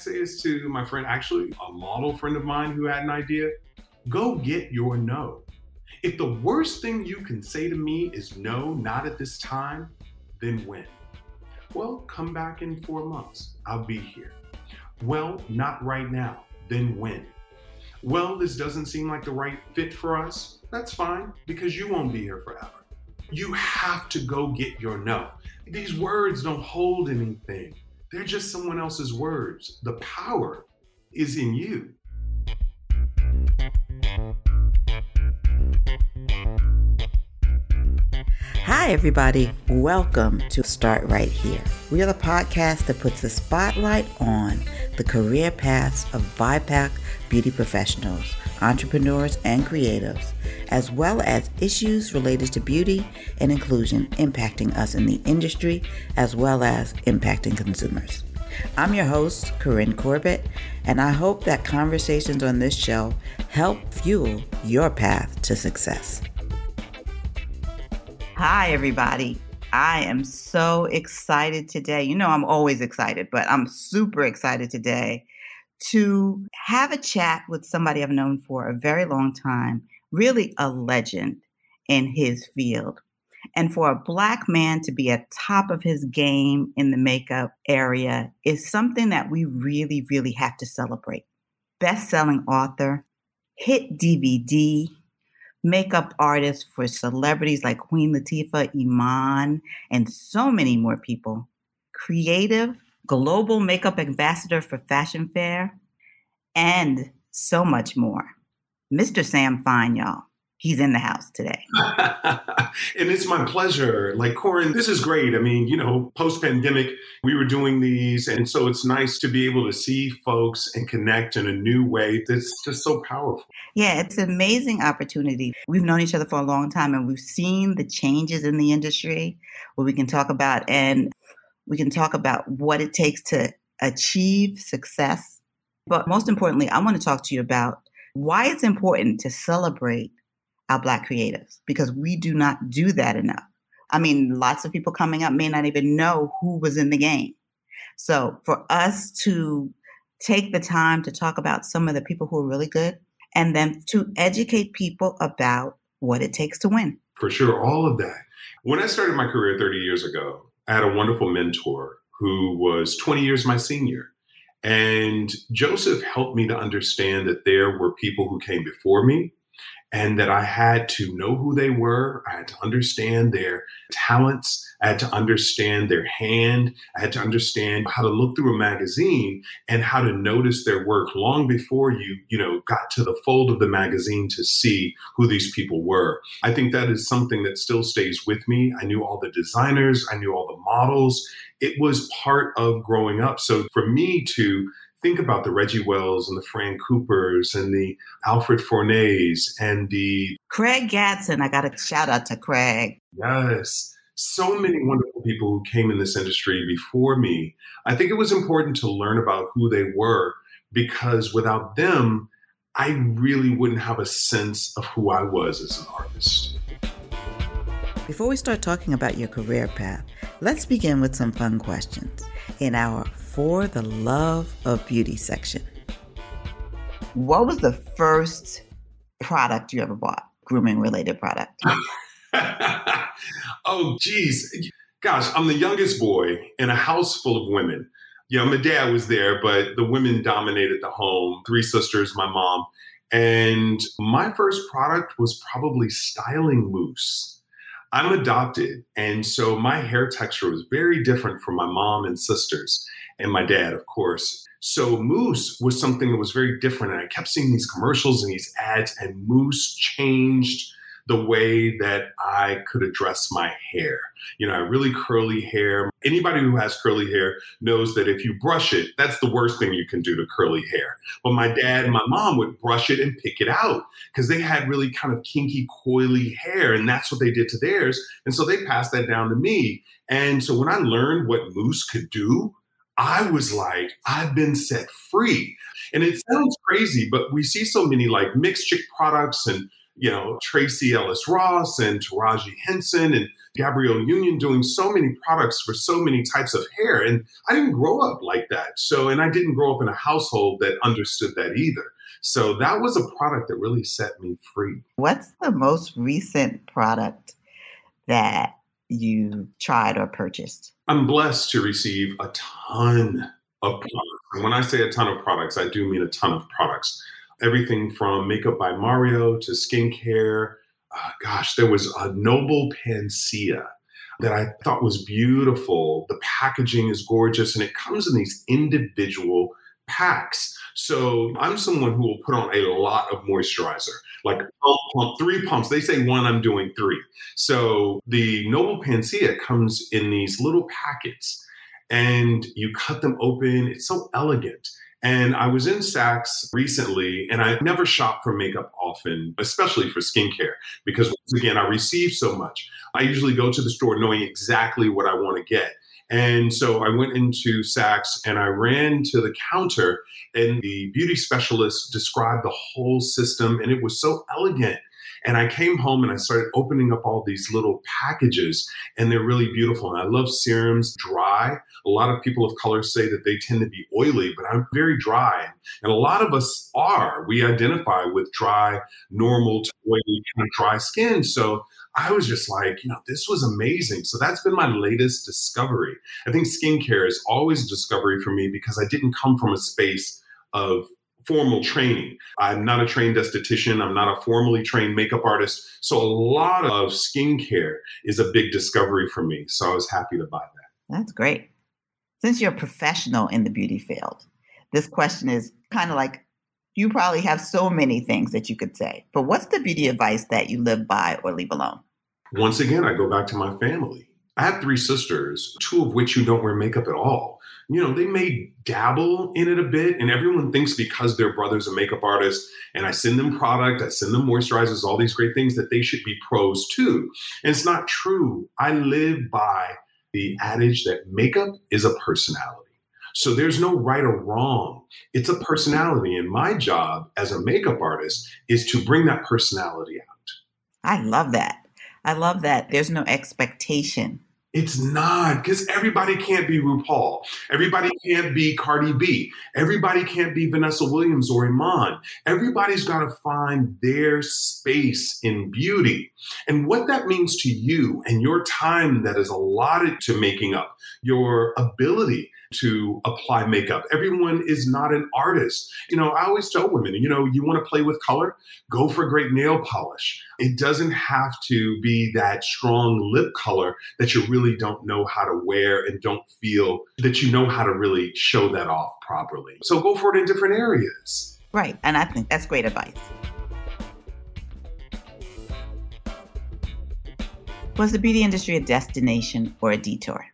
say is to my friend, actually, a model friend of mine who had an idea go get your no. If the worst thing you can say to me is no, not at this time, then when? Well, come back in four months. I'll be here. Well, not right now. Then when? Well, this doesn't seem like the right fit for us. That's fine because you won't be here forever. You have to go get your no. These words don't hold anything, they're just someone else's words. The power is in you. Hi, everybody. Welcome to Start Right Here. We are the podcast that puts the spotlight on the career paths of BIPOC beauty professionals, entrepreneurs, and creatives, as well as issues related to beauty and inclusion impacting us in the industry, as well as impacting consumers. I'm your host, Corinne Corbett, and I hope that conversations on this show help fuel your path to success. Hi, everybody. I am so excited today. You know, I'm always excited, but I'm super excited today to have a chat with somebody I've known for a very long time, really a legend in his field. And for a Black man to be at top of his game in the makeup area is something that we really, really have to celebrate. Best selling author, hit DVD, makeup artist for celebrities like Queen Latifah, Iman, and so many more people. Creative, global makeup ambassador for Fashion Fair, and so much more. Mr. Sam Fine, y'all he's in the house today. and it's my pleasure. Like, Corinne, this is great. I mean, you know, post pandemic, we were doing these. And so it's nice to be able to see folks and connect in a new way that's just so powerful. Yeah, it's an amazing opportunity. We've known each other for a long time and we've seen the changes in the industry where we can talk about and we can talk about what it takes to achieve success. But most importantly, I want to talk to you about why it's important to celebrate our Black creatives because we do not do that enough. I mean, lots of people coming up may not even know who was in the game. So for us to take the time to talk about some of the people who are really good and then to educate people about what it takes to win. For sure, all of that. When I started my career 30 years ago, I had a wonderful mentor who was 20 years my senior. And Joseph helped me to understand that there were people who came before me and that I had to know who they were. I had to understand their talents. I had to understand their hand. I had to understand how to look through a magazine and how to notice their work long before you, you know, got to the fold of the magazine to see who these people were. I think that is something that still stays with me. I knew all the designers, I knew all the models. It was part of growing up. So for me to think about the Reggie Wells and the Fran Coopers and the Alfred Fornés and the Craig Gadson. I got a shout out to Craig. Yes. So many wonderful people who came in this industry before me. I think it was important to learn about who they were because without them, I really wouldn't have a sense of who I was as an artist. Before we start talking about your career path, let's begin with some fun questions. In our For the Love of Beauty section, what was the first product you ever bought? Grooming related product. oh, geez. Gosh, I'm the youngest boy in a house full of women. Yeah, my dad was there, but the women dominated the home. Three sisters, my mom. And my first product was probably styling mousse. I'm adopted. And so my hair texture was very different from my mom and sisters and my dad, of course. So Mousse was something that was very different. And I kept seeing these commercials and these ads, and Mousse changed the way that I could address my hair. You know, I really curly hair. Anybody who has curly hair knows that if you brush it, that's the worst thing you can do to curly hair. But my dad and my mom would brush it and pick it out because they had really kind of kinky, coily hair, and that's what they did to theirs. And so they passed that down to me. And so when I learned what mousse could do, I was like, I've been set free. And it sounds crazy, but we see so many like mixed chick products and you know, Tracee Ellis Ross and Taraji Henson and Gabrielle Union doing so many products for so many types of hair. And I didn't grow up like that. So, and I didn't grow up in a household that understood that either. So that was a product that really set me free. What's the most recent product that you tried or purchased? I'm blessed to receive a ton of products. And when I say a ton of products, I do mean a ton of products. Everything from makeup by Mario to skincare. Uh, gosh, there was a Noble Panacea that I thought was beautiful. The packaging is gorgeous and it comes in these individual packs. So I'm someone who will put on a lot of moisturizer, like pump, pump, three pumps. They say one, I'm doing three. So the Noble Panacea comes in these little packets and you cut them open. It's so elegant. And I was in Saks recently, and I never shop for makeup often, especially for skincare, because once again, I receive so much. I usually go to the store knowing exactly what I want to get. And so I went into Saks and I ran to the counter, and the beauty specialist described the whole system, and it was so elegant. And I came home and I started opening up all these little packages, and they're really beautiful. And I love serums dry. A lot of people of color say that they tend to be oily, but I'm very dry. And a lot of us are. We identify with dry, normal oily, kind of dry skin. So I was just like, you know, this was amazing. So that's been my latest discovery. I think skincare is always a discovery for me because I didn't come from a space of formal training. I'm not a trained esthetician. I'm not a formally trained makeup artist. So a lot of skincare is a big discovery for me. So I was happy to buy that. That's great. Since you're a professional in the beauty field, this question is kind of like you probably have so many things that you could say, but what's the beauty advice that you live by or leave alone? Once again, I go back to my family. I have three sisters, two of which who don't wear makeup at all. You know, they may dabble in it a bit, and everyone thinks because their brother's a makeup artist and I send them product, I send them moisturizers, all these great things that they should be pros too. And it's not true. I live by the adage that makeup is a personality. So there's no right or wrong. It's a personality. And my job as a makeup artist is to bring that personality out. I love that. I love that. There's no expectation it's not because everybody can't be RuPaul. Everybody can't be Cardi B. Everybody can't be Vanessa Williams or Iman. Everybody's got to find their space in beauty. And what that means to you and your time that is allotted to making up, your ability to apply makeup. Everyone is not an artist. You know, I always tell women, you know, you want to play with color, go for great nail polish. It doesn't have to be that strong lip color that you're really don't know how to wear and don't feel that you know how to really show that off properly. So go for it in different areas. Right. And I think that's great advice. Was the beauty industry a destination or a detour?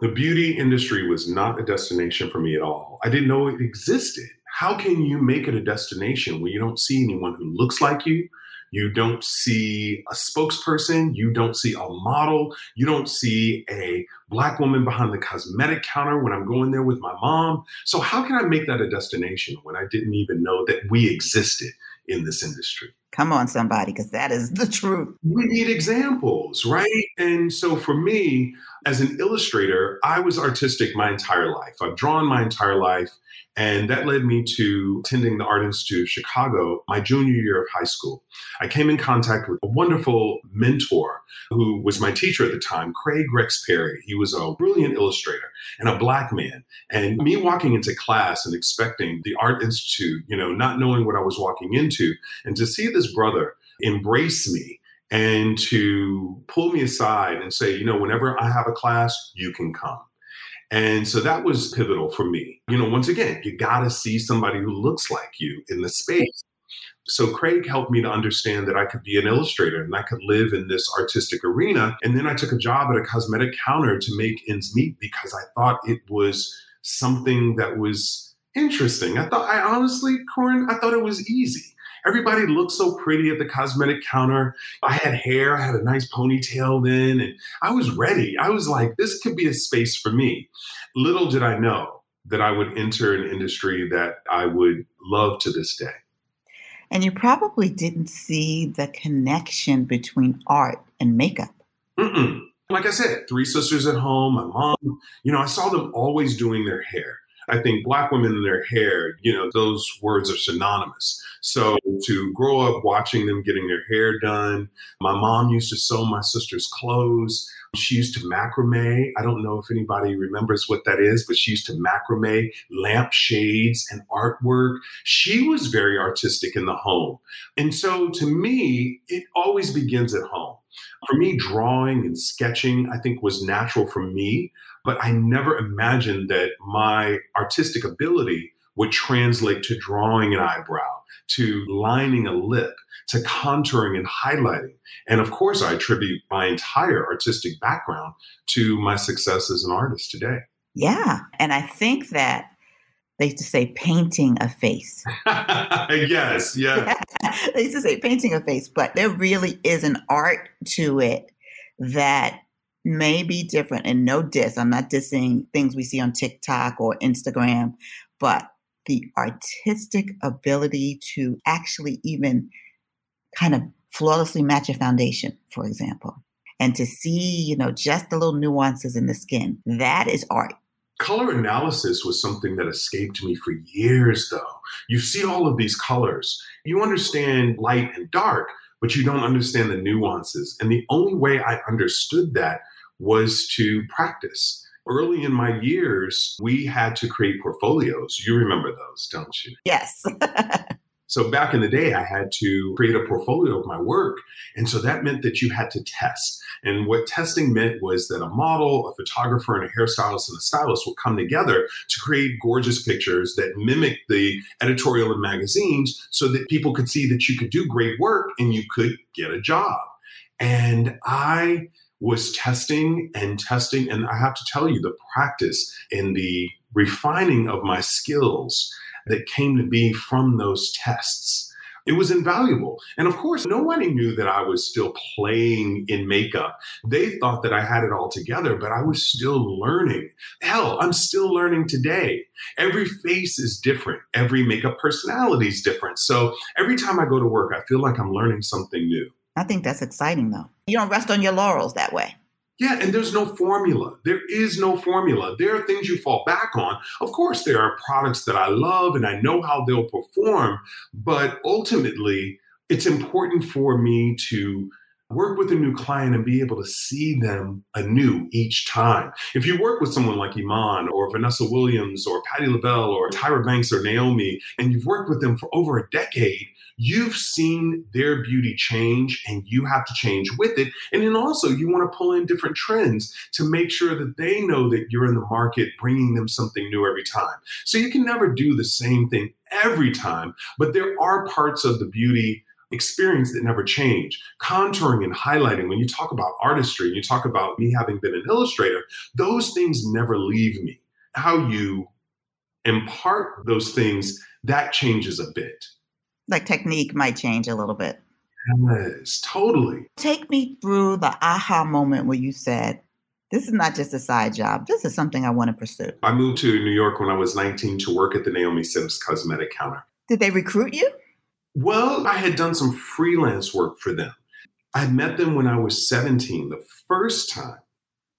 The beauty industry was not a destination for me at all. I didn't know it existed. How can you make it a destination when you don't see anyone who looks like you? You don't see a spokesperson. You don't see a model. You don't see a black woman behind the cosmetic counter when I'm going there with my mom. So, how can I make that a destination when I didn't even know that we existed in this industry? Come on, somebody, because that is the truth. We need examples, right? And so for me, as an illustrator, I was artistic my entire life. I've drawn my entire life. And that led me to attending the Art Institute of Chicago my junior year of high school. I came in contact with a wonderful mentor who was my teacher at the time, Craig Rex Perry. He was a brilliant illustrator and a black man. And me walking into class and expecting the Art Institute, you know, not knowing what I was walking into, and to see this brother embrace me and to pull me aside and say, you know, whenever I have a class, you can come. And so that was pivotal for me. You know, once again, you got to see somebody who looks like you in the space. So Craig helped me to understand that I could be an illustrator and I could live in this artistic arena. And then I took a job at a cosmetic counter to make ends meet because I thought it was something that was interesting. I thought I honestly, Corinne, I thought it was easy. Everybody looked so pretty at the cosmetic counter. I had hair, I had a nice ponytail then, and I was ready. I was like, this could be a space for me. Little did I know that I would enter an industry that I would love to this day. And you probably didn't see the connection between art and makeup. Mm-mm. Like I said, three sisters at home, my mom, you know, I saw them always doing their hair. I think black women and their hair, you know, those words are synonymous. So to grow up watching them getting their hair done, my mom used to sew my sister's clothes. She used to macrame. I don't know if anybody remembers what that is, but she used to macrame lampshades and artwork. She was very artistic in the home. And so to me, it always begins at home. For me, drawing and sketching, I think, was natural for me, but I never imagined that my artistic ability would translate to drawing an eyebrow, to lining a lip, to contouring and highlighting. And of course, I attribute my entire artistic background to my success as an artist today. Yeah. And I think that they used to say painting a face. yes, yeah. they used to say painting a face, but there really is an art to it that may be different and no diss. I'm not dissing things we see on TikTok or Instagram, but the artistic ability to actually even kind of flawlessly match a foundation, for example, and to see, you know, just the little nuances in the skin. That is art. Color analysis was something that escaped me for years, though. You see all of these colors, you understand light and dark, but you don't understand the nuances. And the only way I understood that was to practice early in my years, we had to create portfolios. You remember those, don't you? Yes. so back in the day, I had to create a portfolio of my work. And so that meant that you had to test. And what testing meant was that a model, a photographer, and a hairstylist and a stylist would come together to create gorgeous pictures that mimic the editorial in magazines so that people could see that you could do great work and you could get a job. And I was testing and testing. And I have to tell you, the practice and the refining of my skills that came to be from those tests. It was invaluable. And of course, nobody knew that I was still playing in makeup. They thought that I had it all together, but I was still learning. Hell, I'm still learning today. Every face is different, every makeup personality is different. So every time I go to work, I feel like I'm learning something new. I think that's exciting though. You don't rest on your laurels that way. Yeah, and there's no formula. There is no formula. There are things you fall back on. Of course, there are products that I love and I know how they'll perform, but ultimately, it's important for me to work with a new client and be able to see them anew each time. If you work with someone like Iman or Vanessa Williams or Patti LaBelle or Tyra Banks or Naomi, and you've worked with them for over a decade, you've seen their beauty change and you have to change with it. And then also, you want to pull in different trends to make sure that they know that you're in the market bringing them something new every time. So you can never do the same thing every time, but there are parts of the beauty experience that never change. Contouring and highlighting, when you talk about artistry and you talk about me having been an illustrator, those things never leave me. How you impart those things, that changes a bit. Like technique might change a little bit. Yes, totally. Take me through the aha moment where you said, this is not just a side job. This is something I want to pursue. I moved to New York when I was 19 to work at the Naomi Sims cosmetic counter. Did they recruit you? Well, I had done some freelance work for them. I met them when I was 17, the first time.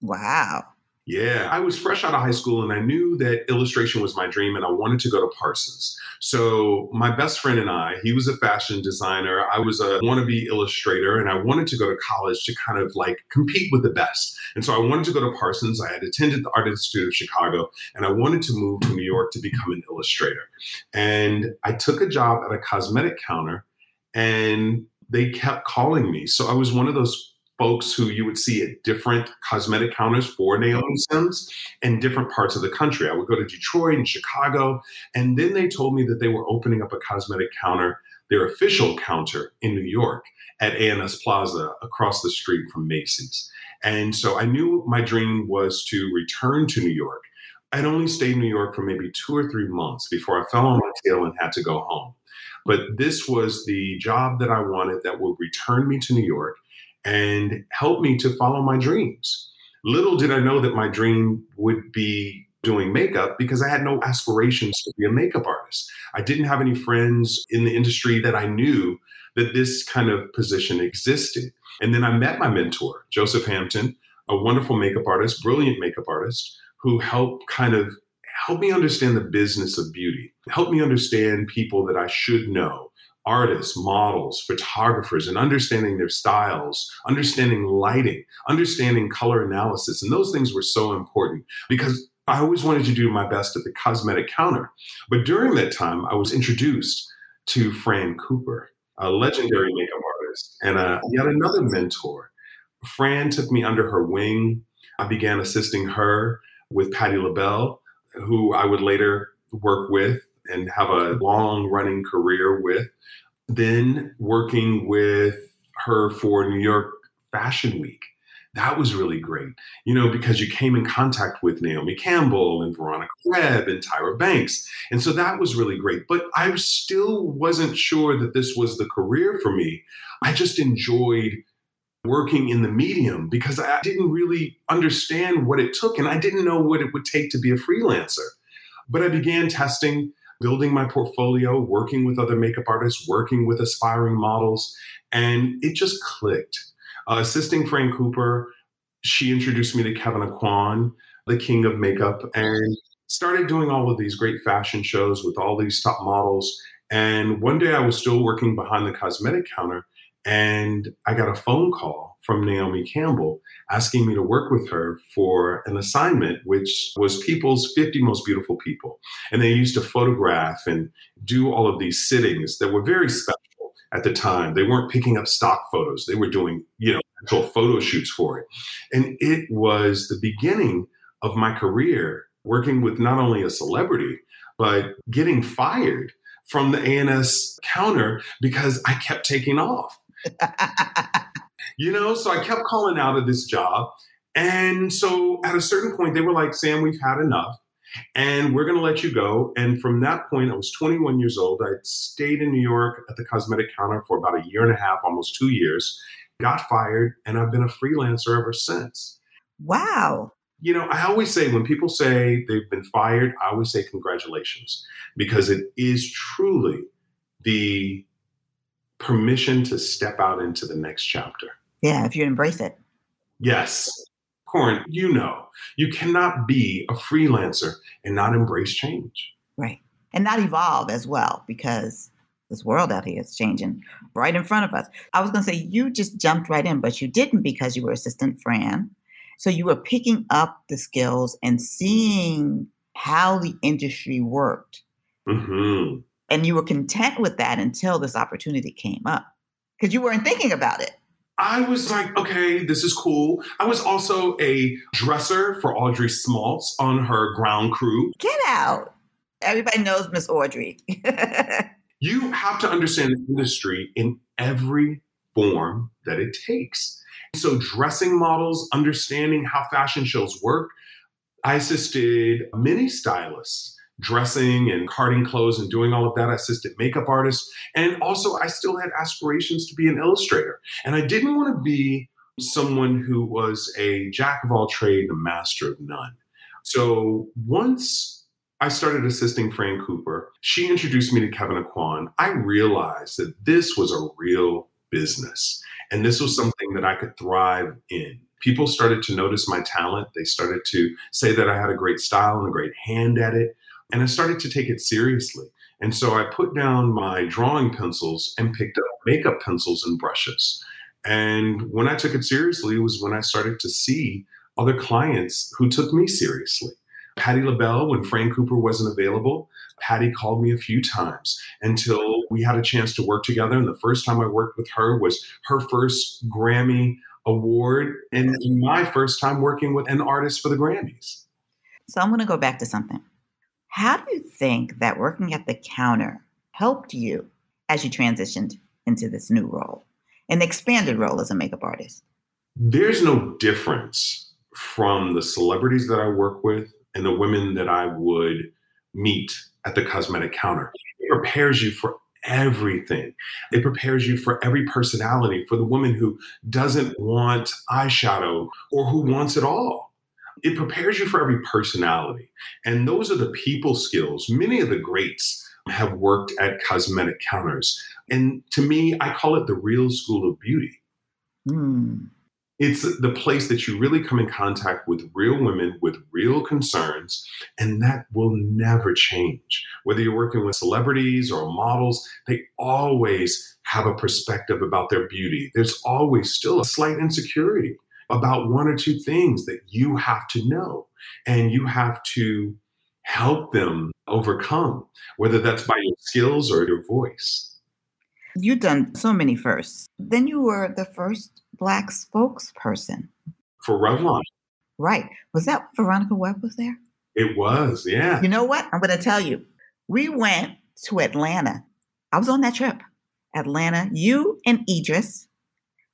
Wow. Yeah, I was fresh out of high school and I knew that illustration was my dream and I wanted to go to Parsons. So, my best friend and I, he was a fashion designer, I was a wannabe illustrator, and I wanted to go to college to kind of like compete with the best. And so, I wanted to go to Parsons. I had attended the Art Institute of Chicago and I wanted to move to New York to become an illustrator. And I took a job at a cosmetic counter and they kept calling me. So, I was one of those folks who you would see at different cosmetic counters for Naomi Sims in different parts of the country. I would go to Detroit and Chicago, and then they told me that they were opening up a cosmetic counter, their official counter in New York at A&S Plaza across the street from Macy's. And so I knew my dream was to return to New York. I'd only stayed in New York for maybe two or three months before I fell on my tail and had to go home. But this was the job that I wanted that would return me to New York and help me to follow my dreams. Little did I know that my dream would be doing makeup because I had no aspirations to be a makeup artist. I didn't have any friends in the industry that I knew that this kind of position existed. And then I met my mentor, Joseph Hampton, a wonderful makeup artist, brilliant makeup artist, who helped kind of help me understand the business of beauty, help me understand people that I should know, artists, models, photographers, and understanding their styles, understanding lighting, understanding color analysis. And those things were so important because I always wanted to do my best at the cosmetic counter. But during that time, I was introduced to Fran Cooper, a legendary makeup artist, and uh, yet another mentor. Fran took me under her wing. I began assisting her with Patti LaBelle, who I would later work with and have a mm-hmm. long running career with. Then working with her for New York Fashion Week. That was really great, you know, because you came in contact with Naomi Campbell and Veronica Webb and Tyra Banks. And so that was really great. But I still wasn't sure that this was the career for me. I just enjoyed working in the medium because I didn't really understand what it took and I didn't know what it would take to be a freelancer. But I began testing, building my portfolio, working with other makeup artists, working with aspiring models, and it just clicked. Uh, assisting Fran Cooper, she introduced me to Kevyn Aucoin, the king of makeup, and started doing all of these great fashion shows with all these top models. And one day I was still working behind the cosmetic counter and I got a phone call from Naomi Campbell asking me to work with her for an assignment, which was people's 50 most beautiful people. And they used to photograph and do all of these sittings that were very special at the time. They weren't picking up stock photos, they were doing, you know, actual photo shoots for it. And it was the beginning of my career working with not only a celebrity, but getting fired from the A&S counter because I kept taking off you know, so I kept calling out of this job. And so at a certain point, they were like, Sam, we've had enough and we're going to let you go. And from that point, I was 21 years old. I stayed in New York at the cosmetic counter for about a year and a half, almost two years, got fired, and I've been a freelancer ever since. Wow. You know, I always say when people say they've been fired, I always say congratulations because it is truly the permission to step out into the next chapter. Yeah, if you embrace it. Yes. Corinne, you know, you cannot be a freelancer and not embrace change. Right. And not evolve as well because this world out here is changing right in front of us. I was going to say you just jumped right in, but you didn't because you were assistant Fran. So you were picking up the skills and seeing how the industry worked. Mm-hmm. And you were content with that until this opportunity came up because you weren't thinking about it. I was like, okay, this is cool. I was also a dresser for Audrey Smaltz on her ground crew. Get out. Everybody knows Miss Audrey. you have to understand the industry in every form that it takes. So, dressing models, understanding how fashion shows work. I assisted many stylists dressing and carding clothes and doing all of that. I assisted makeup artists. And also, I still had aspirations to be an illustrator. And I didn't want to be someone who was a jack of all trades, a master of none. So once I started assisting Fran Cooper, she introduced me to Kevyn Aucoin. I realized that this was a real business and this was something that I could thrive in. People started to notice my talent. They started to say that I had a great style and a great hand at it. And I started to take it seriously. And so I put down my drawing pencils and picked up makeup pencils and brushes. And when I took it seriously was when I started to see other clients who took me seriously. Patti LaBelle, when Fran Cooper wasn't available, Patti called me a few times until we had a chance to work together. And the first time I worked with her was her first Grammy award and my first time working with an artist for the Grammys. So I'm going to go back to something. How do you think that working at the counter helped you as you transitioned into this new role, an expanded role as a makeup artist? There's no difference from the celebrities that I work with and the women that I would meet at the cosmetic counter. It prepares you for everything. It prepares you for every personality, for the woman who doesn't want eyeshadow or who wants it all. It prepares you for every personality. And those are the people skills. Many of the greats have worked at cosmetic counters. And to me, I call it the real school of beauty. Mm. It's the place that you really come in contact with real women with real concerns, and that will never change. Whether you're working with celebrities or models, they always have a perspective about their beauty. There's always still a slight insecurity about one or two things that you have to know and you have to help them overcome, whether that's by your skills or your voice. You've done so many firsts. Then you were the first Black spokesperson for Revlon. Right. Was that Veronica Webb was there? It was, yeah. You know what? I'm going to tell you. We went to Atlanta. I was on that trip. Atlanta, you and Idris,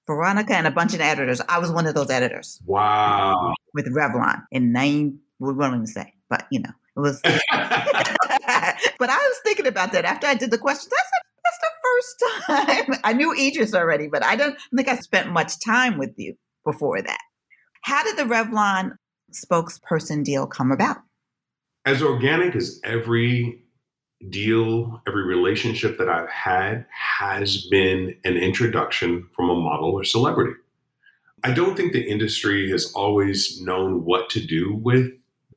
Veronica, and a bunch of editors. I was one of those editors. Wow. With Revlon in nine, we won't even say, but you know, it was. but I was thinking about that after I did the questions. I said, that's the first time. I knew Idris already, but I don't think I spent much time with you before that. How did the Revlon spokesperson deal come about? As organic as every deal, every relationship that I've had has been an introduction from a model or celebrity. I don't think the industry has always known what to do with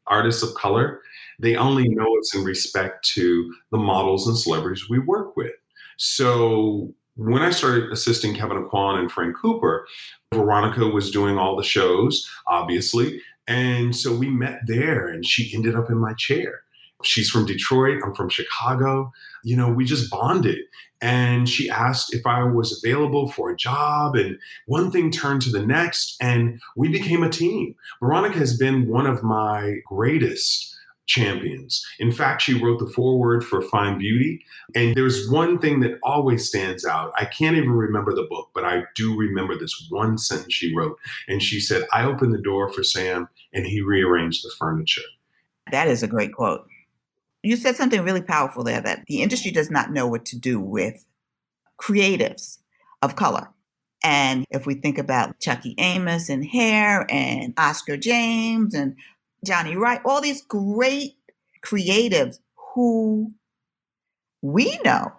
artists of color. They only know us in respect to the models and celebrities we work with. So when I started assisting Kevyn Aucoin and Fran Cooper, Veronica was doing all the shows, obviously. And so we met there and she ended up in my chair. She's from Detroit, I'm from Chicago. You know, we just bonded. And she asked if I was available for a job. And one thing turned to the next, and we became a team. Veronica has been one of my greatest champions. In fact, she wrote the foreword for Fine Beauty. And there's one thing that always stands out. I can't even remember the book, but I do remember this one sentence she wrote. And she said, I opened the door for Sam and he rearranged the furniture. That is a great quote. You said something really powerful there that the industry does not know what to do with creatives of color. And if we think about Chuckie Amos and hair and Oscar James and Johnny Wright, all these great creatives who we know,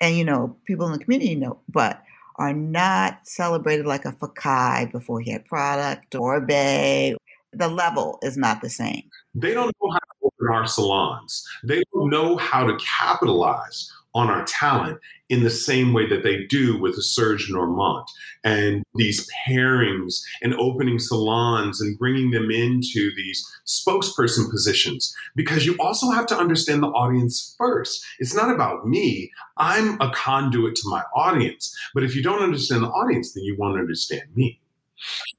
and you know, people in the community know, but are not celebrated like a Fekkai before he had product or Bay. The level is not the same. They don't know how open our salons. They don't know how to capitalize on our talent in the same way that they do with a Serge Normant and these pairings and opening salons and bringing them into these spokesperson positions because you also have to understand the audience first. It's not about me. I'm a conduit to my audience. But if you don't understand the audience, then you won't understand me.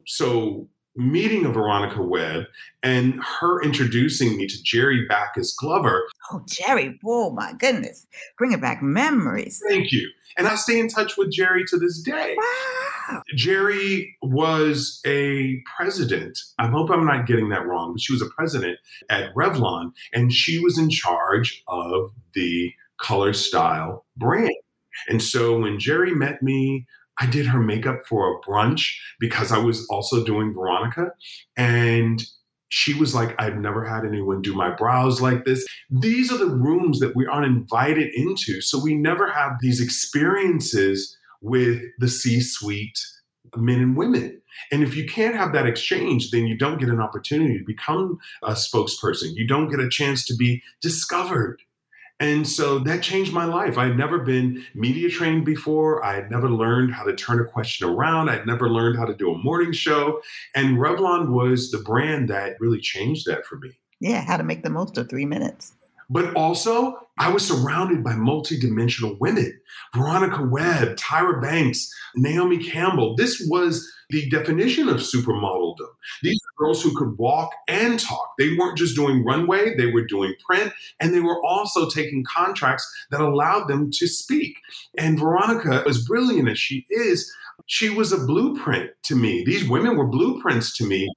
So meeting of Veronica Webb and her introducing me to Jerry Backus Glover. Oh, Jerry, oh my goodness. Bringing back memories. Thank you. And I stay in touch with Jerry to this day. Wow. Jerry was a president. I hope I'm not getting that wrong, but she was a president at Revlon, and she was in charge of the color style brand. And so when Jerry met me, I did her makeup for a brunch because I was also doing Veronica. And she was like, I've never had anyone do my brows like this. These are the rooms that we aren't invited into. So we never have these experiences with the C suite men and women. And if you can't have that exchange, then you don't get an opportunity to become a spokesperson. You don't get a chance to be discovered. And so that changed my life. I had never been media trained before. I had never learned how to turn a question around. I'd never learned how to do a morning show. And Revlon was the brand that really changed that for me. Yeah, how to make the most of three minutes. But also, I was surrounded by multidimensional women Veronica Webb, Tyra Banks, Naomi Campbell. This was the definition of supermodeldom. These girls who could walk and talk. They weren't just doing runway, they were doing print, and they were also taking contracts that allowed them to speak. And Veronica, as brilliant as she is, she was a blueprint to me. These women were blueprints to me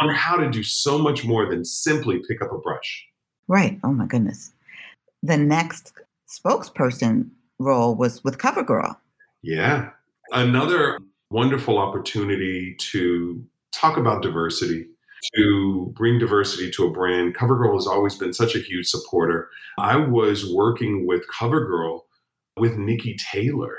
on how to do so much more than simply pick up a brush. Right. Oh my goodness. The next spokesperson role was with CoverGirl. Yeah. Another wonderful opportunity to talk about diversity, to bring diversity to a brand. CoverGirl has always been such a huge supporter. I was working with CoverGirl with Niki Taylor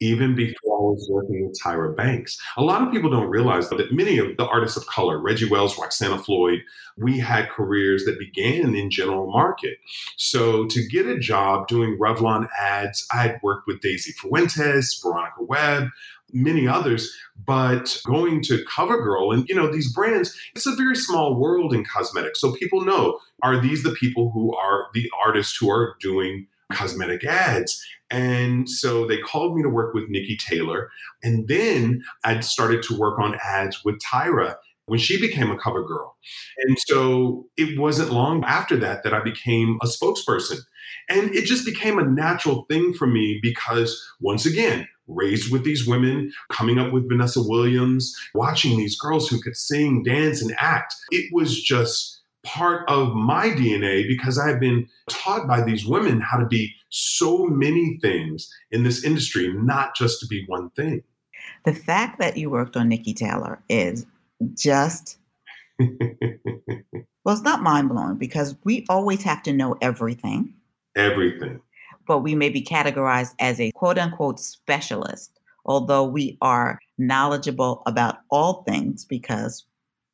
even before I was working with Tyra Banks. A lot of people don't realize that many of the artists of color, Reggie Wells, Roxana Floyd, we had careers that began in general market. So to get a job doing Revlon ads, I had worked with Daisy Fuentes, Veronica Webb, many others, but going to CoverGirl and you know these brands, it's a very small world in cosmetics. So people know are these the people who are the artists who are doing cosmetic ads? And so they called me to work with Niki Taylor. And then I started to work on ads with Tyra when she became a cover girl. And so it wasn't long after that that I became a spokesperson. And it just became a natural thing for me because, once again, raised with these women, coming up with Vanessa Williams, watching these girls who could sing, dance, and act. It was just part of my DNA because I've been taught by these women how to be so many things in this industry, not just to be one thing. The fact that you worked on Niki Taylor is just well, it's not mind blowing because we always have to know everything. Everything. But we may be categorized as a quote unquote specialist, although we are knowledgeable about all things because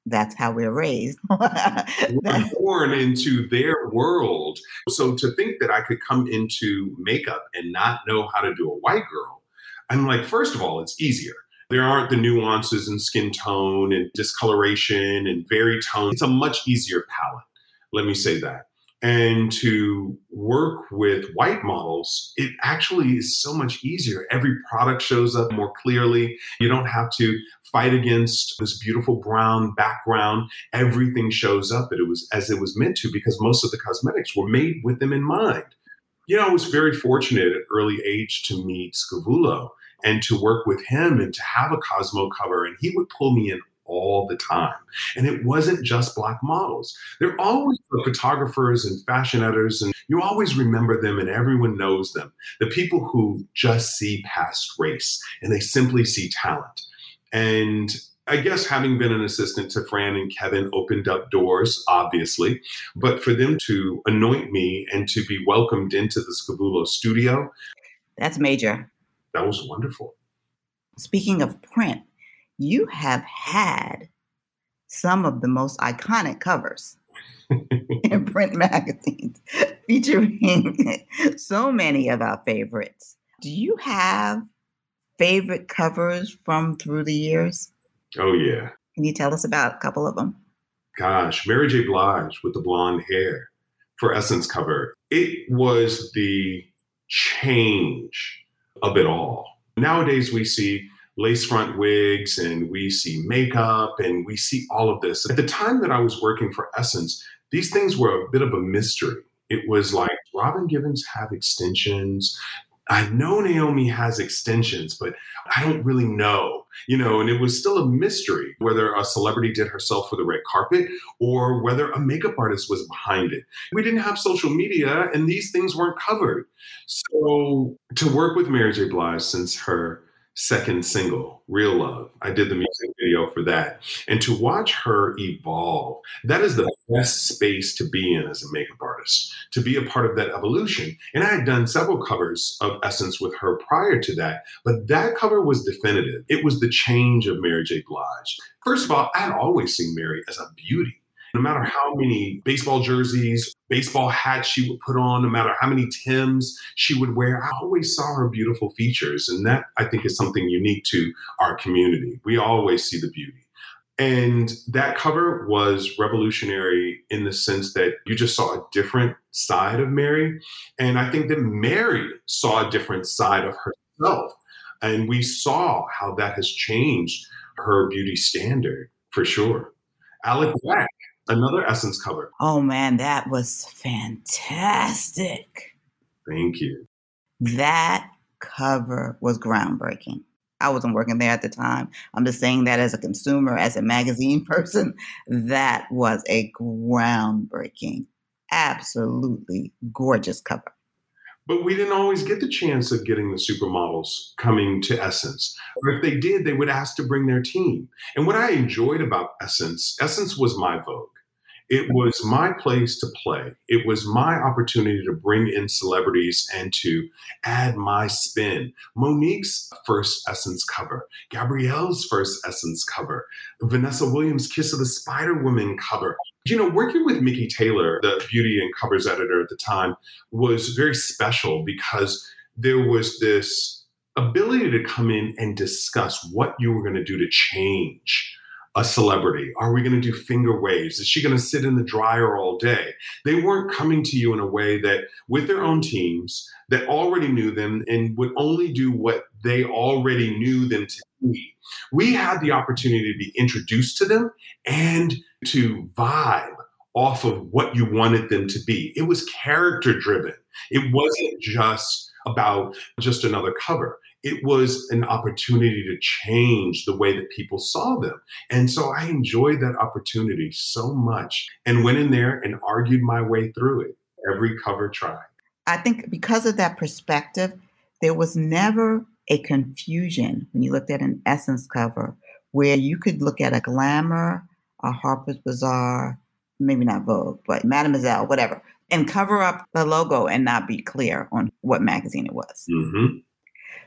that's how we're raised. we're born into their world. So to think that I could come into makeup and not know how to do a white girl, I'm like, first of all, it's easier. There aren't the nuances in skin tone and discoloration and very tone. It's a much easier palette. Let me say that. And to work with white models, it actually is so much easier. Every product shows up more clearly. You don't have to fight against this beautiful brown background. Everything shows up it was as it was meant to because most of the cosmetics were made with them in mind. You know, I was very fortunate at early age to meet Scavullo and to work with him and to have a Cosmo cover. And he would pull me in all the time. And it wasn't just black models. They're always photographers and fashion editors, and you always remember them and everyone knows them. The people who just see past race and they simply see talent. And I guess having been an assistant to Fran and Kevin opened up doors, obviously. But for them to anoint me and to be welcomed into the Scavullo studio. That's major. That was wonderful. Speaking of print, you have had some of the most iconic covers in print magazines featuring so many of our favorites. Do you have favorite covers from through the years? Oh, yeah. Can you tell us about a couple of them? Gosh, Mary J. Blige with the blonde hair for Essence cover. It was the change of it all. Nowadays, we see lace front wigs and we see makeup and we see all of this. At the time that I was working for Essence, these things were a bit of a mystery. It was like, Robin Givens have extensions? I know Naomi has extensions, but I don't really know, you know, and it was still a mystery whether a celebrity did herself for the red carpet or whether a makeup artist was behind it. We didn't have social media and these things weren't covered. So to work with Mary J. Blige since her second single, Real Love. I did the music video for that. And to watch her evolve, that is the best space to be in as a makeup artist, to be a part of that evolution. And I had done several covers of Essence with her prior to that, but that cover was definitive. It was the change of Mary J. Blige. First of all, I had always seen Mary as a beauty. No matter how many baseball jerseys, baseball hats she would put on, no matter how many Tims she would wear, I always saw her beautiful features. And that I think is something unique to our community. We always see the beauty. And that cover was revolutionary in the sense that you just saw a different side of Mary. And I think that Mary saw a different side of herself. And we saw how that has changed her beauty standard for sure. Alec Black another Essence cover. Oh man, that was fantastic. Thank you. That cover was groundbreaking. I wasn't working there at the time. I'm just saying that as a consumer, as a magazine person, that was a groundbreaking, absolutely gorgeous cover. But we didn't always get the chance of getting the supermodels coming to Essence. Or if they did, they would ask to bring their team. And what I enjoyed about Essence, Essence was my Vogue. It was my place to play. It was my opportunity to bring in celebrities and to add my spin. Monique's first Essence cover, Gabrielle's first Essence cover, Vanessa Williams' Kiss of the Spider Woman cover. You know, working with Mikki Taylor, the beauty and covers editor at the time, was very special because there was this ability to come in and discuss what you were going to do to change a celebrity? Are we going to do finger waves? Is she going to sit in the dryer all day? They weren't coming to you in a way that, with their own teams, that already knew them and would only do what they already knew them to be. We had the opportunity to be introduced to them and to vibe off of what you wanted them to be. It was character driven. It wasn't just about just another cover it was an opportunity to change the way that people saw them. And so I enjoyed that opportunity so much and went in there and argued my way through it every cover tried. I think because of that perspective, there was never a confusion when you looked at an Essence cover where you could look at a Glamour, a Harper's Bazaar, maybe not Vogue, but Mademoiselle, whatever, and cover up the logo and not be clear on what magazine it was. Mm-hmm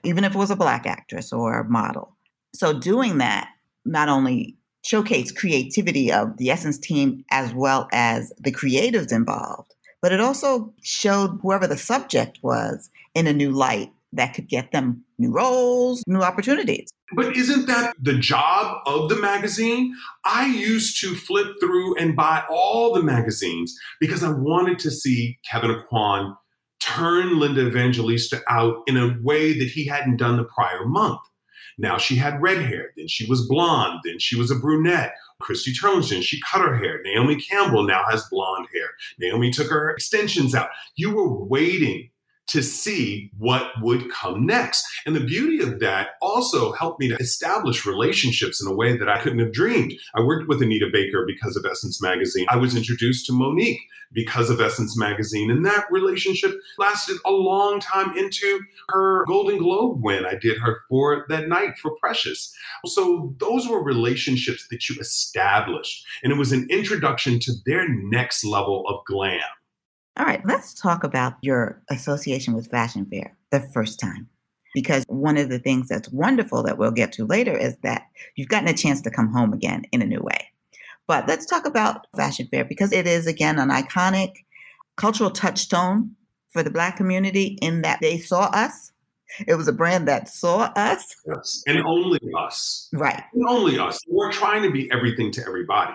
even if it was a black actress or a model. So doing that not only showcased creativity of the Essence team as well as the creatives involved, but it also showed whoever the subject was in a new light that could get them new roles, new opportunities. But isn't that the job of the magazine? I used to flip through and buy all the magazines because I wanted to see Kevyn Aucoin turn Linda Evangelista out in a way that he hadn't done the prior month. Now she had red hair, then she was blonde, then she was a brunette. Christy Turlington, she cut her hair. Naomi Campbell now has blonde hair. Naomi took her extensions out. You were waiting to see what would come next. And the beauty of that also helped me to establish relationships in a way that I couldn't have dreamed. I worked with Anita Baker because of Essence Magazine. I was introduced to Mo'Nique because of Essence Magazine. And that relationship lasted a long time into her Golden Globe win. I did her for that night for Precious. So those were relationships that you established. And it was an introduction to their next level of glam. All right, let's talk about your association with Fashion Fair the first time. Because one of the things that's wonderful that we'll get to later is that you've gotten a chance to come home again in a new way. But let's talk about Fashion Fair because it is, again, an iconic cultural touchstone for the Black community in that they saw us. It was a brand that saw us. Yes, and only us. Right. And only us. We're trying to be everything to everybody.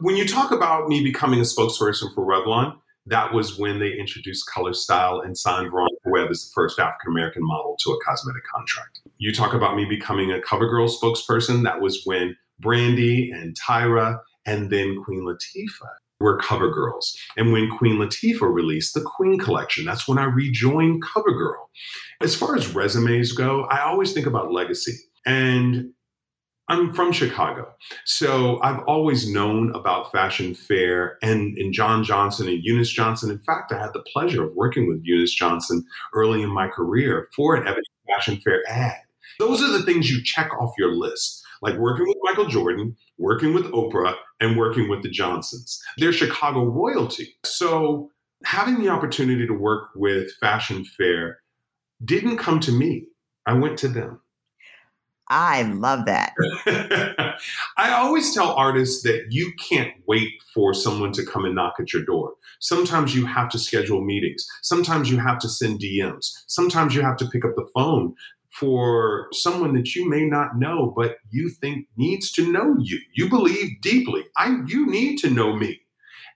When you talk about me becoming a spokesperson for Revlon, that was when they introduced color style and signed Veronica Webb as the first African American model to a cosmetic contract. You talk about me becoming a CoverGirl spokesperson. That was when Brandy and Tyra and then Queen Latifah were CoverGirls. And when Queen Latifah released the Queen collection, that's when I rejoined CoverGirl. As far as resumes go, I always think about legacy. And I'm from Chicago. So I've always known about Fashion Fair and, and John Johnson and Eunice Johnson. In fact, I had the pleasure of working with Eunice Johnson early in my career for an Ebony Fashion Fair ad. Those are the things you check off your list, like working with Michael Jordan, working with Oprah, and working with the Johnsons. They're Chicago royalty. So having the opportunity to work with Fashion Fair didn't come to me. I went to them. I love that. I always tell artists that you can't wait for someone to come and knock at your door. Sometimes you have to schedule meetings. Sometimes you have to send DMs. Sometimes you have to pick up the phone for someone that you may not know, but you think needs to know you. You believe deeply. I you need to know me.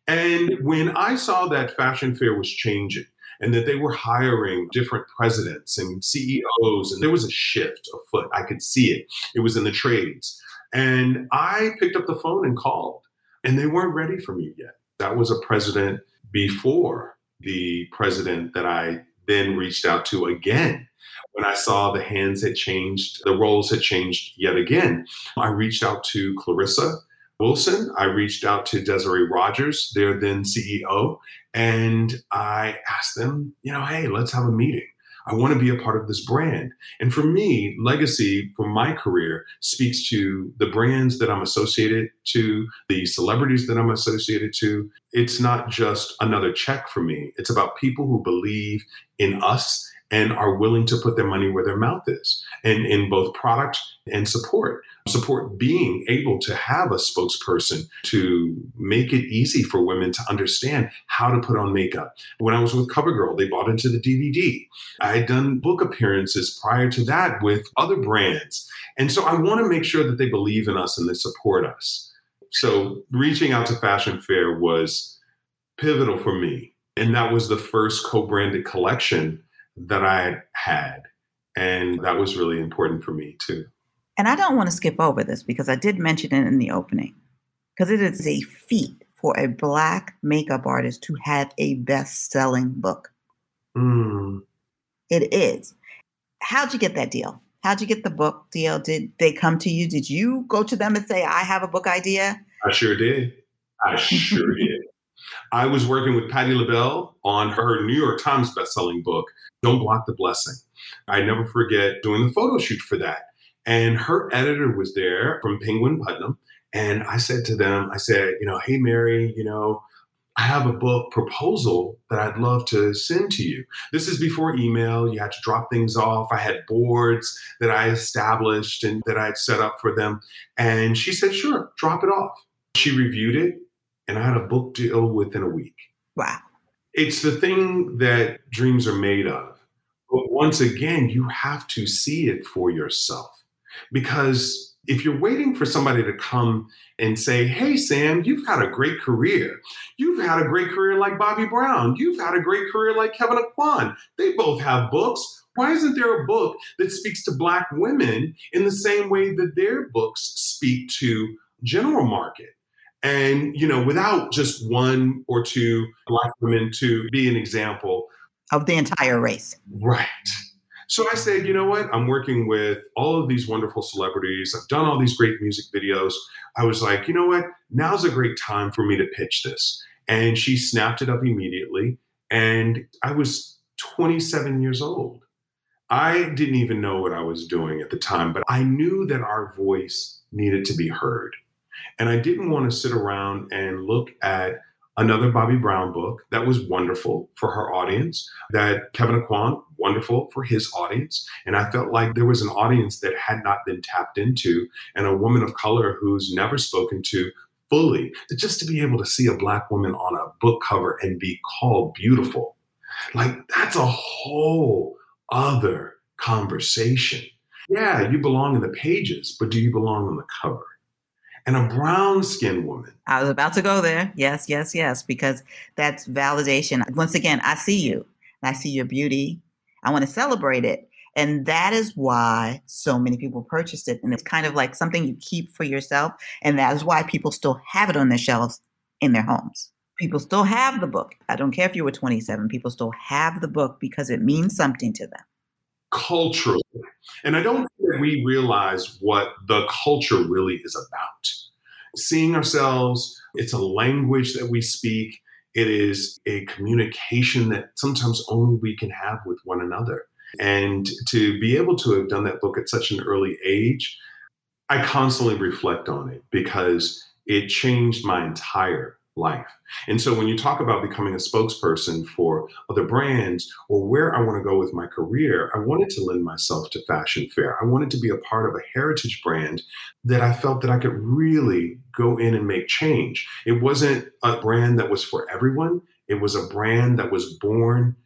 And when I saw that fashion fair was changing, and that they were hiring different presidents and CEOs, and there was a shift afoot. I could see it. It was in the trades. And I picked up the phone and called, and they weren't ready for me yet. That was a president before the president that I then reached out to again. When I saw the hands had changed, the roles had changed yet again, I reached out to Clarissa Wilson. I reached out to Desiree Rogers, their then CEO, And I asked them, you know, hey, let's have a meeting. I want to be a part of this brand. And for me, legacy for my career speaks to the brands that I'm associated to, the celebrities that I'm associated to. It's not just another check for me, it's about people who believe in us and are willing to put their money where their mouth is and in both product and support support being able to have a spokesperson to make it easy for women to understand how to put on makeup. When I was with CoverGirl, they bought into the DVD. I had done book appearances prior to that with other brands. And so I want to make sure that they believe in us and they support us. So reaching out to Fashion Fair was pivotal for me. And that was the first co branded collection that I had. And that was really important for me too. And I don't want to skip over this because I did mention it in the opening, because it is a feat for a Black makeup artist to have a best selling book. Mm. It is. How'd you get that deal? How'd you get the book deal? Did they come to you? Did you go to them and say, I have a book idea? I sure did. I sure did. I was working with Patti LaBelle on her New York Times bestselling book, Don't Block the Blessing. I never forget doing the photo shoot for that. And her editor was there from Penguin Putnam. And I said to them, I said, you know, hey, Mary, you know, I have a book proposal that I'd love to send to you. This is before email. You had to drop things off. I had boards that I established and that I had set up for them. And she said, sure, drop it off. She reviewed it and I had a book deal within a week. Wow. It's the thing that dreams are made of. But once again, you have to see it for yourself. Because if you're waiting for somebody to come and say, Hey, Sam, you've had a great career. You've had a great career like Bobbi Brown. You've had a great career like Kevyn Aucoin. They both have books. Why isn't there a book that speaks to Black women in the same way that their books speak to general market? and you know without just one or two black women to be an example of the entire race right so i said you know what? I'm working with all of these wonderful celebrities. I've done all these great music videos. I was like you know what? Now's a great time for me to pitch this. And she snapped it up immediately. And i was 27 years old. I didn't even know what i was doing at the time but i knew that our voice needed to be heard. And I didn't want to sit around and look at another Bobbi Brown book that was wonderful for her audience, that Kevyn Aucoin, wonderful for his audience. And I felt like there was an audience that had not been tapped into and a woman of color who's never spoken to fully. Just to be able to see a black woman on a book cover and be called beautiful, like that's a whole other conversation. Yeah, you belong in the pages, but do you belong on the cover? And a brown skinned woman. I was about to go there. Yes, yes, yes, because that's validation. Once again, I see you. I see your beauty. I want to celebrate it. And that is why so many people purchased it. And it's kind of like something you keep for yourself. And that is why people still have it on their shelves in their homes. People still have the book. I don't care if you were 27, people still have the book because it means something to them. Culturally. And I don't we realize what the culture really is about seeing ourselves. It's a language that we speak. It is a communication that sometimes only we can have with one another. And to be able to have done that book at such an early age, I constantly reflect on it because it changed my entire life. And so when you talk about becoming a spokesperson for other brands or where I want to go with my career, I wanted to lend myself to Fashion Fair. I wanted to be a part of a heritage brand that I felt that I could really go in and make change. It wasn't a brand that was for everyone. It was a brand that was born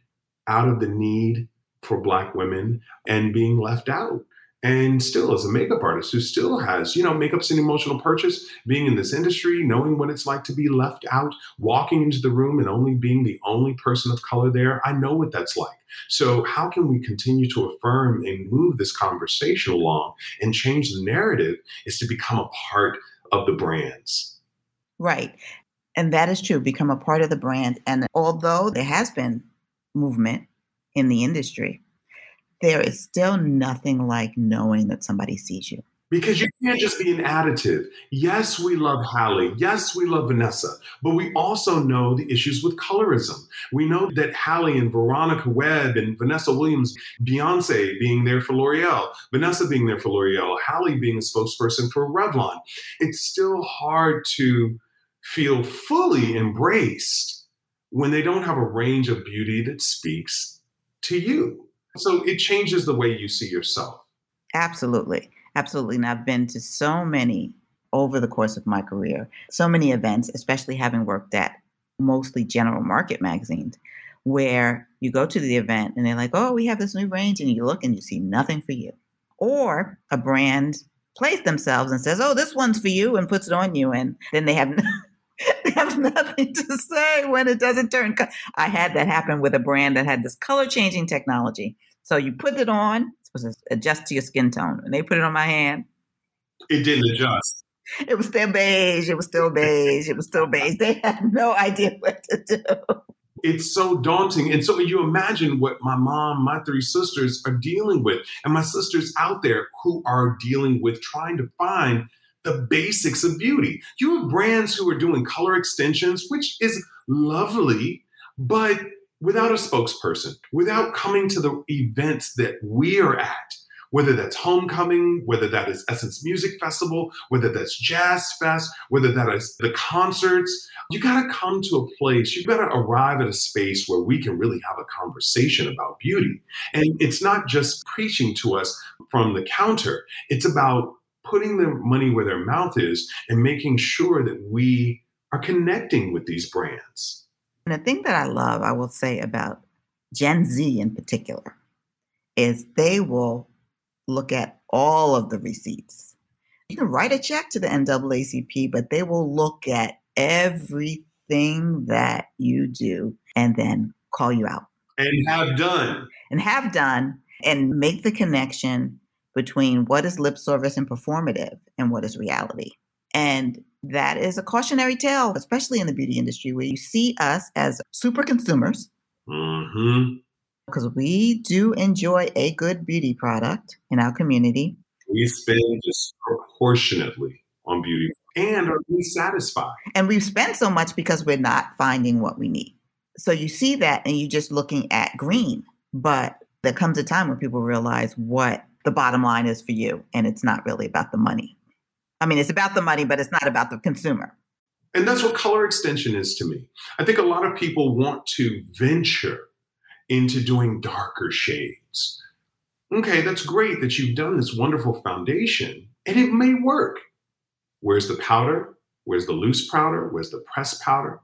out of the need for black women and being left out and still as a makeup artist who still has you know makeup's an emotional purchase being in this industry knowing what it's like to be left out walking into the room and only being the only person of color there i know what that's like. So how can we continue to affirm and move this conversation along and change the narrative is to become a part of the brands. Right. And that is true become a part of the brand. And although there has been movement in the industry there is still nothing like knowing that somebody sees you. because you can't just be an additive. Yes, we love Halle. Yes, we love Vanessa, but we also know the issues with colorism. We know that Halle and Veronica Webb and Vanessa Williams, Beyonce being there for L'Oreal, Vanessa being there for L'Oreal, Halle being a spokesperson for Revlon. It's still hard to feel fully embraced when they don't have a range of beauty that speaks to you. So it changes the way you see yourself. Absolutely. Absolutely. And I've been to so many over the course of my career, so many events, especially having worked at mostly general market magazines, where you go to the event and they're like, oh, we have this new range, and you look and you see nothing for you. Or a brand plays themselves and says, oh, this one's for you, and puts it on you, and then they have. they have nothing to say when it doesn't turn. Co- I had that happen with a brand that had this color changing technology. So you put it on, supposed to adjust to your skin tone. And they put it on my hand. It didn't adjust. It was still beige. It was still beige. It was still beige. They had no idea what to do. It's so daunting. And so you imagine what my mom, my three sisters are dealing with, and my sisters out there who are dealing with trying to find the basics of beauty. You have brands who are doing color extensions, which is lovely, but without a spokesperson, without coming to the events that we are at, whether that's homecoming, whether that is Essence Music Festival, whether that's Jazz Fest, whether that is the concerts, you got to come to a place, you got to arrive at a space where we can really have a conversation about beauty. And it's not just preaching to us from the counter, it's about putting their money where their mouth is and making sure that we are connecting with these brands. And the thing that I love, I will say about Gen Z in particular, is they will look at all of the receipts. You can write a check to the NAACP, but they will look at everything that you do and then call you out. And have done. And have done and make the connection between what is lip service and performative and what is reality. And that is a cautionary tale, especially in the beauty industry, where you see us as super consumers. Mm-hmm. Because we do enjoy a good beauty product in our community. We spend disproportionately on beauty and are we satisfied? And we've spent so much because we're not finding what we need. So you see that and you're just looking at green. But there comes a time when people realize what the bottom line is for you, and it's not really about the money. I mean, it's about the money, but it's not about the consumer. And that's what color extension is to me. I think a lot of people want to venture into doing darker shades. Okay, that's great that you've done this wonderful foundation and it may work. Where's the powder? Where's the loose powder? Where's the pressed powder?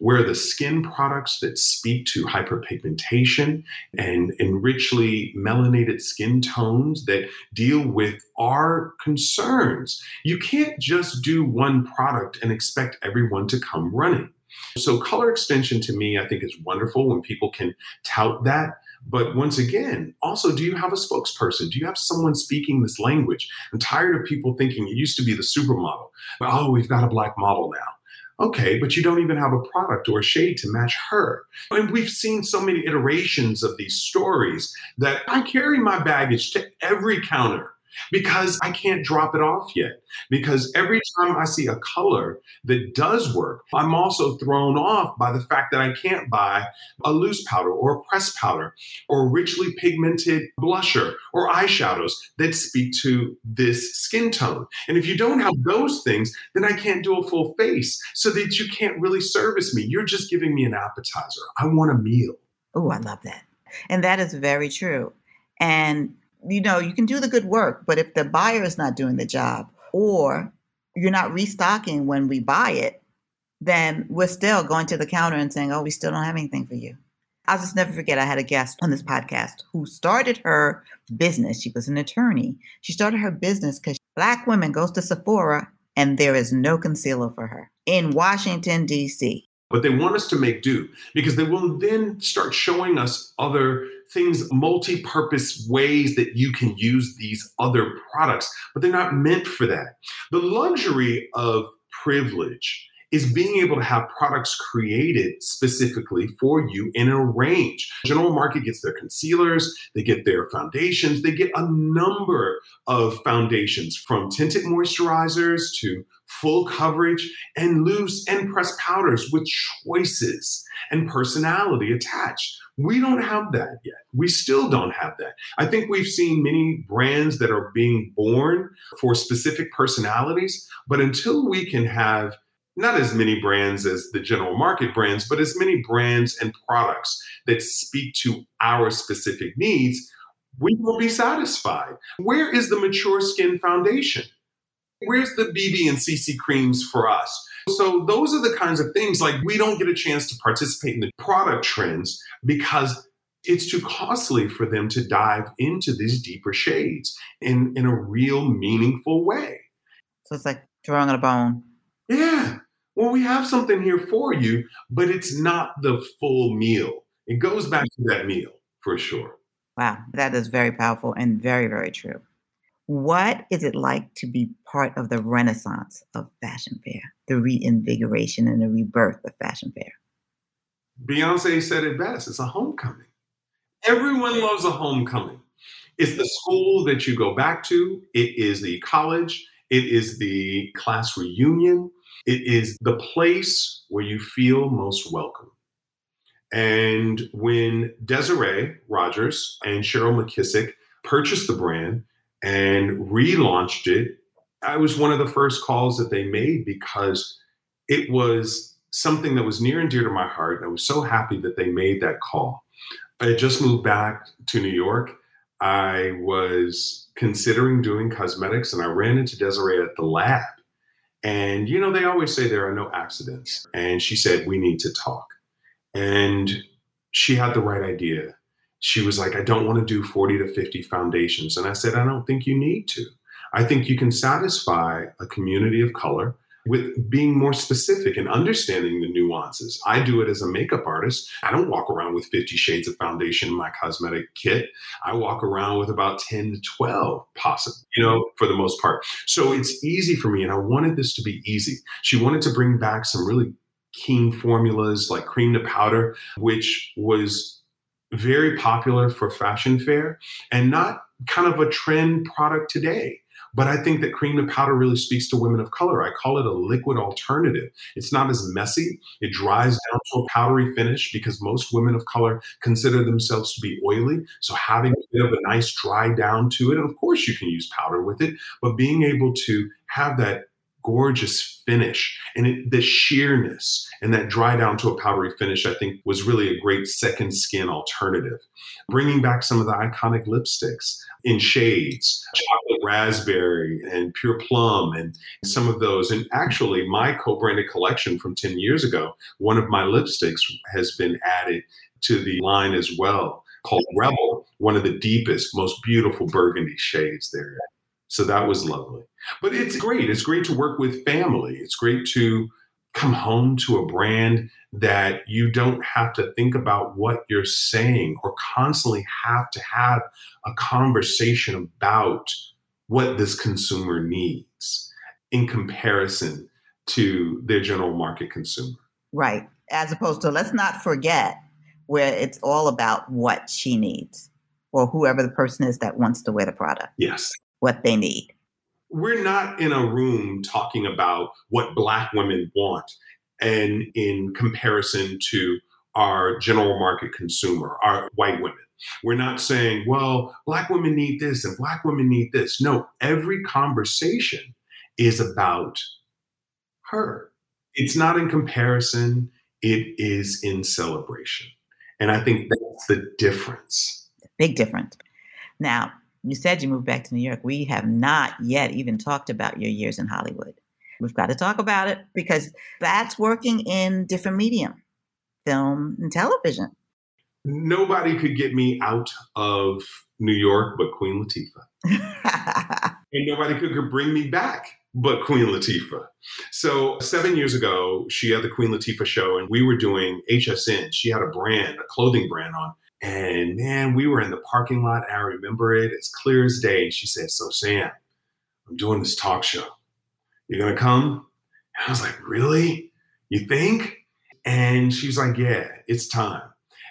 Where the skin products that speak to hyperpigmentation and, and richly melanated skin tones that deal with our concerns. You can't just do one product and expect everyone to come running. So, color extension to me, I think is wonderful when people can tout that. But once again, also, do you have a spokesperson? Do you have someone speaking this language? I'm tired of people thinking it used to be the supermodel. But, oh, we've got a black model now. Okay, but you don't even have a product or a shade to match her. And we've seen so many iterations of these stories that I carry my baggage to every counter because I can't drop it off yet. Because every time I see a color that does work, I'm also thrown off by the fact that I can't buy a loose powder or a pressed powder or richly pigmented blusher or eyeshadows that speak to this skin tone. And if you don't have those things, then I can't do a full face so that you can't really service me. You're just giving me an appetizer. I want a meal. Oh, I love that. And that is very true. And you know, you can do the good work, but if the buyer is not doing the job or you're not restocking when we buy it, then we're still going to the counter and saying, oh, we still don't have anything for you. I'll just never forget, I had a guest on this podcast who started her business. She was an attorney. She started her business because Black women goes to Sephora and there is no concealer for her in Washington, D.C. But they want us to make do because they will then start showing us other things, multi purpose ways that you can use these other products, but they're not meant for that. The luxury of privilege is being able to have products created specifically for you in a range. General Market gets their concealers, they get their foundations, they get a number of foundations from tinted moisturizers to full coverage and loose and pressed powders with choices and personality attached. We don't have that yet. We still don't have that. I think we've seen many brands that are being born for specific personalities, but until we can have not as many brands as the general market brands, but as many brands and products that speak to our specific needs, we will be satisfied. Where is the mature skin foundation? Where's the BB and CC creams for us? So those are the kinds of things like we don't get a chance to participate in the product trends because it's too costly for them to dive into these deeper shades in, in a real meaningful way. So it's like throwing a bone. Yeah. Well, we have something here for you, but it's not the full meal. It goes back to that meal for sure. Wow, that is very powerful and very, very true. What is it like to be part of the renaissance of Fashion Fair, the reinvigoration and the rebirth of Fashion Fair? Beyonce said it best it's a homecoming. Everyone loves a homecoming. It's the school that you go back to, it is the college, it is the class reunion, it is the place where you feel most welcome. And when Desiree Rogers and Cheryl McKissack purchased the brand, and relaunched it. I was one of the first calls that they made because it was something that was near and dear to my heart. And I was so happy that they made that call. I had just moved back to New York. I was considering doing cosmetics and I ran into Desiree at the lab. And, you know, they always say there are no accidents. And she said, We need to talk. And she had the right idea she was like, I don't want to do 40 to 50 foundations. And I said, I don't think you need to. I think you can satisfy a community of color with being more specific and understanding the nuances. I do it as a makeup artist. I don't walk around with 50 shades of foundation in my cosmetic kit. I walk around with about 10 to 12, possibly, you know, for the most part. So it's easy for me. And I wanted this to be easy. She wanted to bring back some really keen formulas like cream to powder, which was very popular for fashion fair and not kind of a trend product today. But I think that cream to powder really speaks to women of color. I call it a liquid alternative. It's not as messy. It dries down to a powdery finish because most women of color consider themselves to be oily. So having a bit of a nice dry down to it, and of course you can use powder with it, but being able to have that gorgeous finish. And it, the sheerness and that dry down to a powdery finish i think was really a great second skin alternative. Bringing back some of the iconic lipsticks in shades chocolate raspberry and pure plum and some of those. And actually my co-branded collection from 10 years ago one of my lipsticks has been added to the line as well called rebel one of the deepest most beautiful burgundy shades there so that was lovely. But it's great. It's great to work with family. It's great to come home to a brand that you don't have to think about what you're saying or constantly have to have a conversation about what this consumer needs in comparison to their general market consumer. Right. As opposed to, let's not forget where it's all about what she needs or whoever the person is that wants to wear the product. Yes what they need. We're not in a room talking about what Black women want and in comparison to our general market consumer, our white women. We're not saying, well, Black women need this and Black women need this. No, every conversation is about her. It's not in comparison, it is in celebration. And I think that's the difference. Big difference. Now, you said you moved back to New York. We have not yet even talked about your years in Hollywood. We've got to talk about it because that's working in different medium, film and television. Nobody could get me out of New York but Queen Latifah. and nobody could, could bring me back but Queen Latifah. So seven years ago, she had the Queen Latifah show, and we were doing HSN. She had a brand, a clothing brand on and man, we were in the parking lot. I remember it as clear as day. She said, So, Sam, I'm doing this talk show. You're going to come? And I was like, Really? You think? And she's like, Yeah, it's time.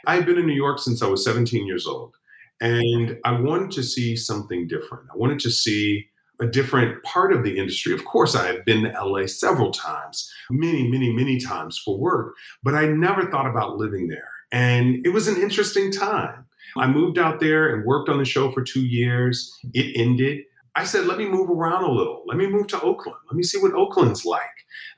I had been in New York since I was 17 years old. And I wanted to see something different. I wanted to see a different part of the industry. Of course, I had been to LA several times, many, many, many times for work, but I never thought about living there. And it was an interesting time. I moved out there and worked on the show for two years. It ended. I said, let me move around a little. Let me move to Oakland. Let me see what Oakland's like.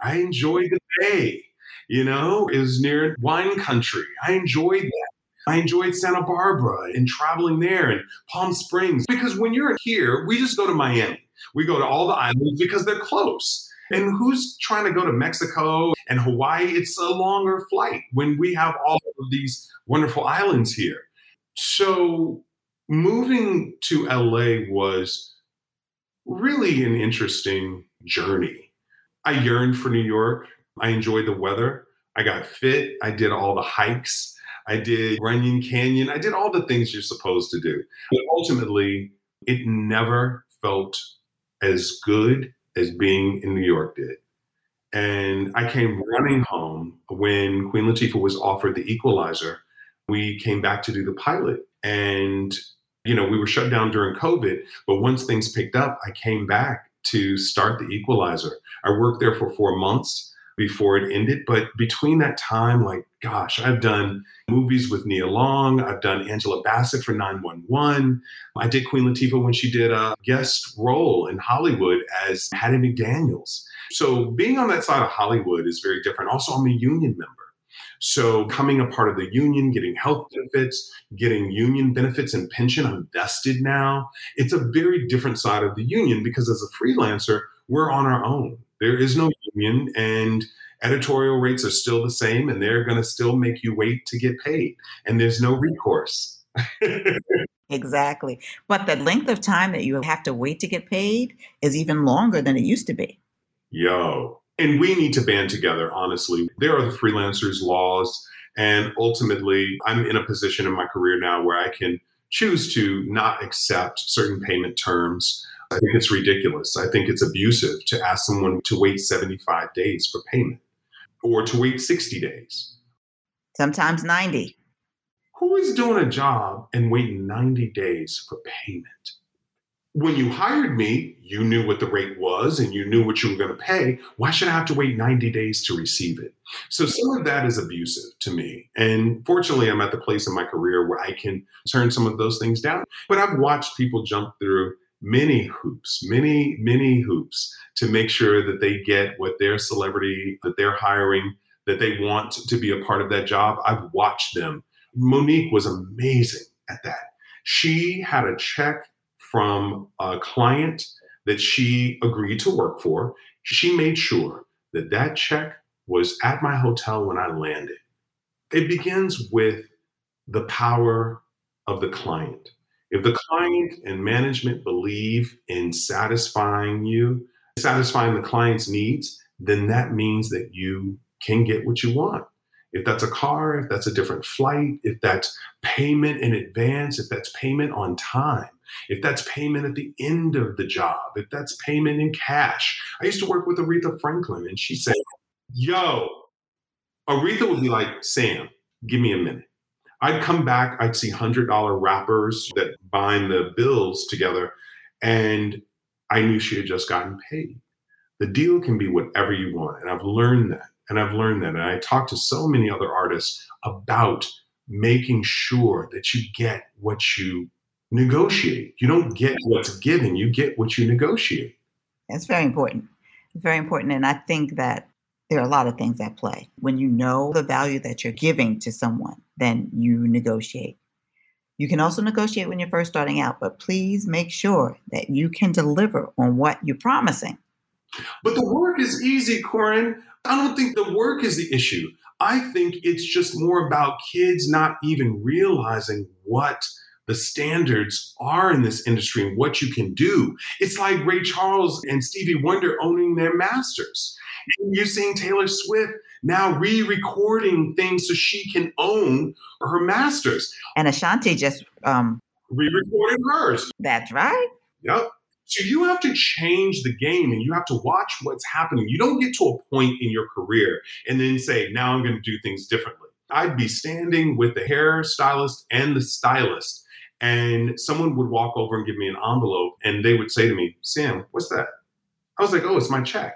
I enjoy the Bay. You know, is near wine country. I enjoyed that. I enjoyed Santa Barbara and traveling there and Palm Springs because when you're here, we just go to Miami. We go to all the islands because they're close. And who's trying to go to Mexico and Hawaii? It's a longer flight when we have all of these wonderful islands here. So moving to LA was really an interesting journey. I yearned for New York. I enjoyed the weather. I got fit. I did all the hikes. I did Runyon Canyon. I did all the things you're supposed to do. But ultimately, it never felt as good as being in New York did. And I came running home when Queen Latifah was offered the equalizer. We came back to do the pilot. And, you know, we were shut down during COVID. But once things picked up, I came back to start the equalizer. I worked there for four months before it ended. But between that time, like, gosh, I've done movies with Nia Long. I've done Angela Bassett for 911. I did Queen Latifah when she did a guest role in Hollywood as Hattie McDaniels. So being on that side of Hollywood is very different. Also, I'm a union member. So, coming a part of the union, getting health benefits, getting union benefits and pension, I'm vested now. It's a very different side of the union because as a freelancer, we're on our own. There is no union, and editorial rates are still the same, and they're going to still make you wait to get paid, and there's no recourse. exactly. But the length of time that you have to wait to get paid is even longer than it used to be. Yo. And we need to band together, honestly. There are the freelancers' laws. And ultimately, I'm in a position in my career now where I can choose to not accept certain payment terms I think it's ridiculous. I think it's abusive to ask someone to wait 75 days for payment or to wait 60 days. Sometimes 90. Who is doing a job and waiting 90 days for payment? When you hired me, you knew what the rate was and you knew what you were going to pay. Why should I have to wait 90 days to receive it? So, some of that is abusive to me. And fortunately, I'm at the place in my career where I can turn some of those things down. But I've watched people jump through many hoops, many, many hoops to make sure that they get what their celebrity that they're hiring, that they want to be a part of that job. I've watched them. Mo'Nique was amazing at that. She had a check from a client that she agreed to work for. She made sure that that check was at my hotel when I landed. It begins with the power of the client if the client and management believe in satisfying you, satisfying the client's needs, then that means that you can get what you want. If that's a car, if that's a different flight, if that's payment in advance, if that's payment on time, if that's payment at the end of the job, if that's payment in cash. I used to work with Aretha Franklin and she said, Yo, Aretha would be like, Sam, give me a minute. I'd come back, I'd see $100 wrappers that bind the bills together, and I knew she had just gotten paid. The deal can be whatever you want. And I've learned that. And I've learned that. And I talk to so many other artists about making sure that you get what you negotiate. You don't get what's given, you get what you negotiate. That's very important. Very important. And I think that there are a lot of things at play. When you know the value that you're giving to someone, then you negotiate. You can also negotiate when you're first starting out, but please make sure that you can deliver on what you're promising. But the work is easy, Corinne. I don't think the work is the issue. I think it's just more about kids not even realizing what the standards are in this industry and what you can do. It's like Ray Charles and Stevie Wonder owning their masters. And you're seeing Taylor Swift now re-recording things so she can own her masters. And Ashanti just um, re-recorded hers. That's right. Yep. So you have to change the game and you have to watch what's happening. You don't get to a point in your career and then say, now I'm going to do things differently. I'd be standing with the hairstylist and the stylist, and someone would walk over and give me an envelope and they would say to me, Sam, what's that? I was like, oh, it's my check.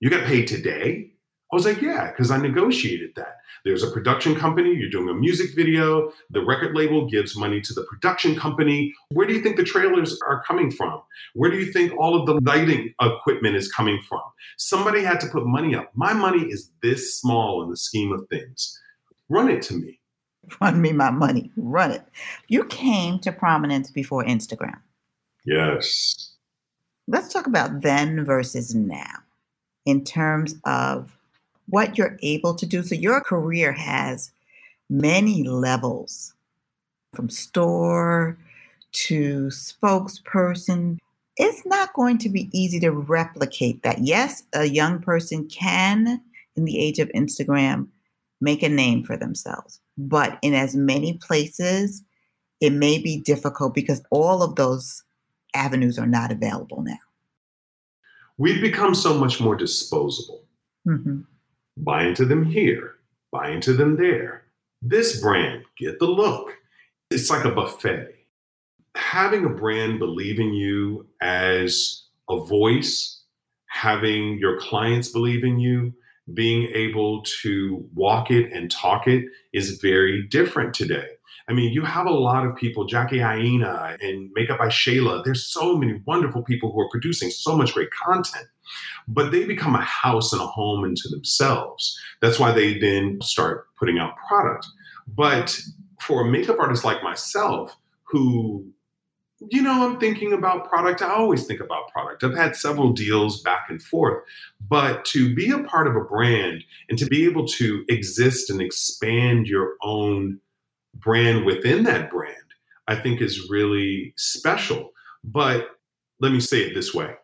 You got paid today? I was like, yeah, because I negotiated that. There's a production company, you're doing a music video, the record label gives money to the production company. Where do you think the trailers are coming from? Where do you think all of the lighting equipment is coming from? Somebody had to put money up. My money is this small in the scheme of things. Run it to me. Run me my money. Run it. You came to prominence before Instagram. Yes. Let's talk about then versus now in terms of what you're able to do. So, your career has many levels from store to spokesperson. It's not going to be easy to replicate that. Yes, a young person can, in the age of Instagram, make a name for themselves. But in as many places, it may be difficult because all of those avenues are not available now. We've become so much more disposable. Mm-hmm. Buy into them here, buy into them there. This brand, get the look. It's like a buffet. Having a brand believe in you as a voice, having your clients believe in you, being able to walk it and talk it is very different today. I mean, you have a lot of people, Jackie Aina and Makeup by Shayla. There's so many wonderful people who are producing so much great content, but they become a house and a home into themselves. That's why they then start putting out product. But for a makeup artist like myself, who you know, I'm thinking about product. I always think about product. I've had several deals back and forth, but to be a part of a brand and to be able to exist and expand your own brand within that brand, I think is really special. But let me say it this way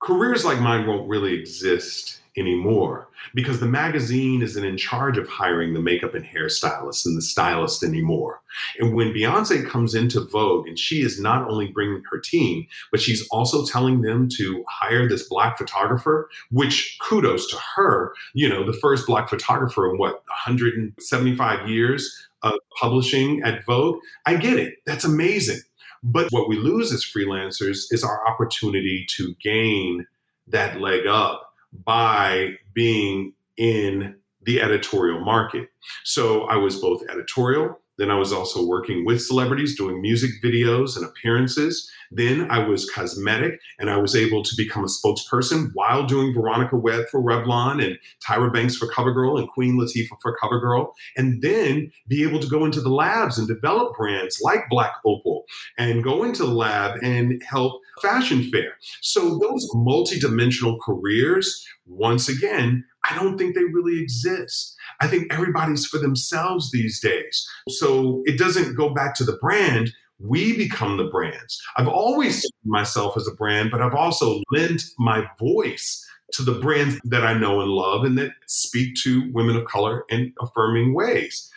careers like mine won't really exist anymore because the magazine isn't in charge of hiring the makeup and hairstylist and the stylist anymore. And when Beyonce comes into Vogue and she is not only bringing her team, but she's also telling them to hire this black photographer, which kudos to her, you know, the first black photographer in what, 175 years of publishing at Vogue. I get it. That's amazing. But what we lose as freelancers is our opportunity to gain that leg up by being in the editorial market. So I was both editorial, then I was also working with celebrities doing music videos and appearances. Then I was cosmetic and I was able to become a spokesperson while doing Veronica Webb for Revlon and Tyra Banks for CoverGirl and Queen Latifah for CoverGirl. And then be able to go into the labs and develop brands like Black Opal and go into the lab and help Fashion Fair. So those multidimensional careers, once again, I don't think they really exist. I think everybody's for themselves these days. So it doesn't go back to the brand. We become the brands. I've always seen myself as a brand, but I've also lent my voice to the brands that I know and love and that speak to women of color in affirming ways.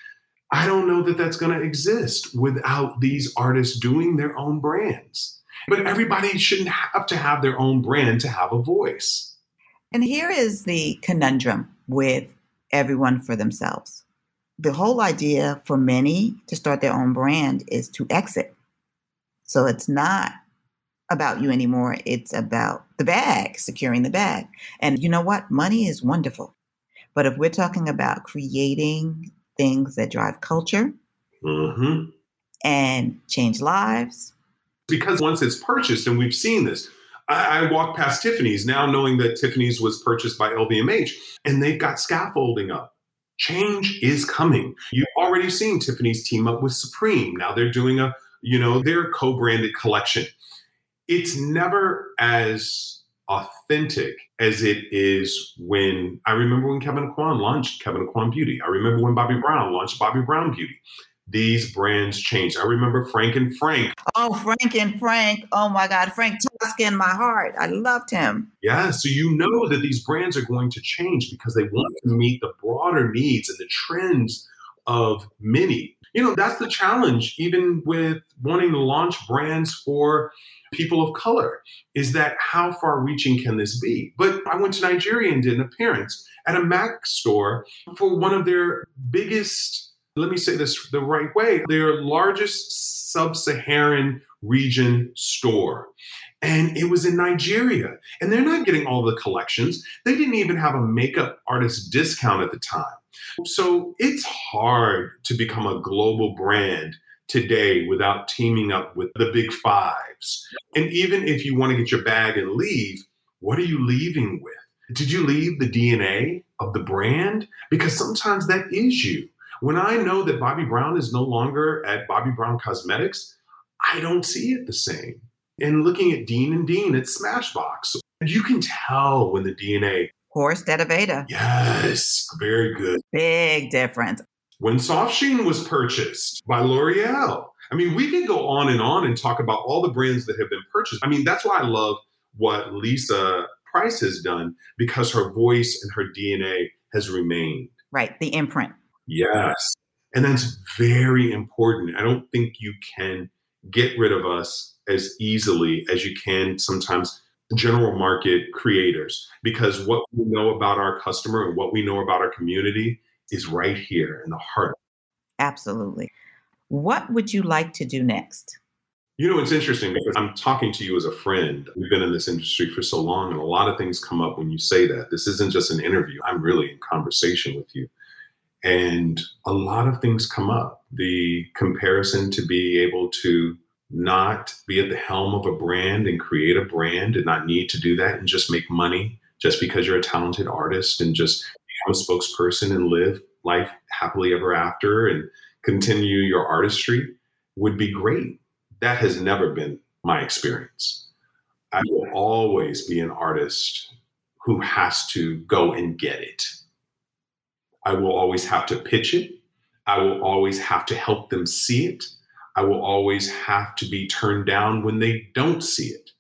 I don't know that that's going to exist without these artists doing their own brands. But everybody shouldn't have to have their own brand to have a voice. And here is the conundrum with everyone for themselves. The whole idea for many to start their own brand is to exit. So it's not about you anymore. It's about the bag, securing the bag. And you know what? Money is wonderful. But if we're talking about creating things that drive culture mm-hmm. and change lives. Because once it's purchased, and we've seen this, I, I walk past Tiffany's now knowing that Tiffany's was purchased by LVMH and they've got scaffolding up. Change is coming. You've already seen Tiffany's team up with Supreme. Now they're doing a, you know, their co-branded collection. It's never as authentic as it is when I remember when Kevyn Aucoin launched Kevyn Aucoin Beauty. I remember when Bobbi Brown launched Bobbi Brown Beauty these brands changed. I remember Frank and Frank. Oh, Frank and Frank. Oh my God. Frank Toskan in my heart. I loved him. Yeah. So you know that these brands are going to change because they want to meet the broader needs and the trends of many. You know, that's the challenge, even with wanting to launch brands for people of color. Is that how far reaching can this be? But I went to Nigeria and did an appearance at a Mac store for one of their biggest, let me say this the right way, their largest sub Saharan region store. And it was in Nigeria. And they're not getting all the collections. They didn't even have a makeup artist discount at the time. So it's hard to become a global brand today without teaming up with the big fives. And even if you want to get your bag and leave, what are you leaving with? Did you leave the DNA of the brand? Because sometimes that is you. When I know that Bobbi Brown is no longer at Bobbi Brown Cosmetics, I don't see it the same. And looking at Dean and Dean at Smashbox, you can tell when the DNA. Horst Veda. Yes, very good. Big difference. When Soft Sheen was purchased by L'Oreal, I mean, we can go on and on and talk about all the brands that have been purchased. I mean, that's why I love what Lisa Price has done because her voice and her DNA has remained. Right, the imprint. Yes. And that's very important. I don't think you can get rid of us as easily as you can sometimes general market creators because what we know about our customer and what we know about our community is right here in the heart. Absolutely. What would you like to do next? You know, it's interesting because I'm talking to you as a friend. We've been in this industry for so long, and a lot of things come up when you say that. This isn't just an interview, I'm really in conversation with you. And a lot of things come up. The comparison to be able to not be at the helm of a brand and create a brand and not need to do that and just make money just because you're a talented artist and just become a spokesperson and live life happily ever after and continue your artistry would be great that has never been my experience. I will always be an artist who has to go and get it. I will always have to pitch it. I will always have to help them see it. I will always have to be turned down when they don't see it.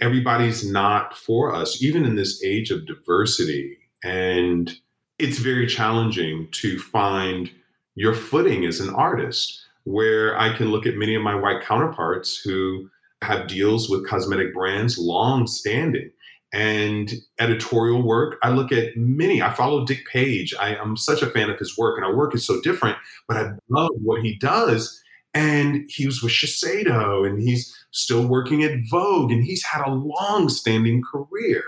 Everybody's not for us, even in this age of diversity. And it's very challenging to find your footing as an artist where I can look at many of my white counterparts who have deals with cosmetic brands long standing and editorial work. I look at many. I follow Dick Page. I, am such a fan of his work, and our work is so different, but I love what he does. And he was with Shiseido, and he's still working at Vogue, and he's had a long standing career.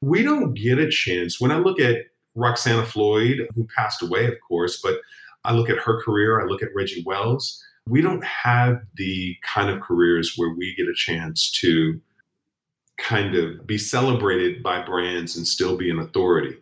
We don't get a chance. When I look at Roxanna Floyd, who passed away, of course, but I look at her career, I look at Reggie Wells. We don't have the kind of careers where we get a chance to kind of be celebrated by brands and still be an authority.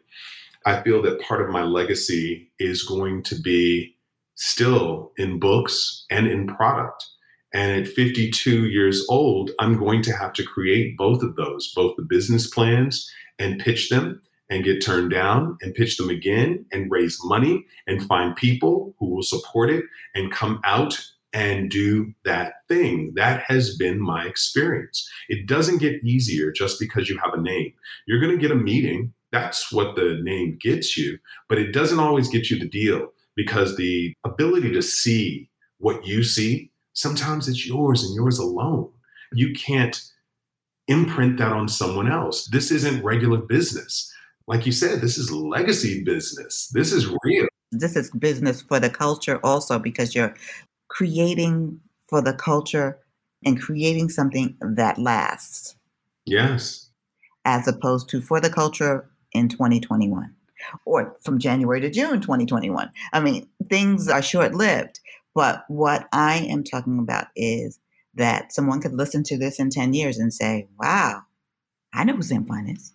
I feel that part of my legacy is going to be still in books and in product. And at 52 years old, I'm going to have to create both of those, both the business plans and pitch them and get turned down and pitch them again and raise money and find people who will support it and come out and do that thing. That has been my experience. It doesn't get easier just because you have a name. You're going to get a meeting. That's what the name gets you, but it doesn't always get you the deal because the ability to see what you see, sometimes it's yours and yours alone. You can't imprint that on someone else. This isn't regular business like you said, this is legacy business. This is real. This is business for the culture also because you're creating for the culture and creating something that lasts. Yes. As opposed to for the culture in 2021 or from January to June 2021. I mean, things are short lived. But what I am talking about is that someone could listen to this in 10 years and say, wow, I know who Sam Fine is.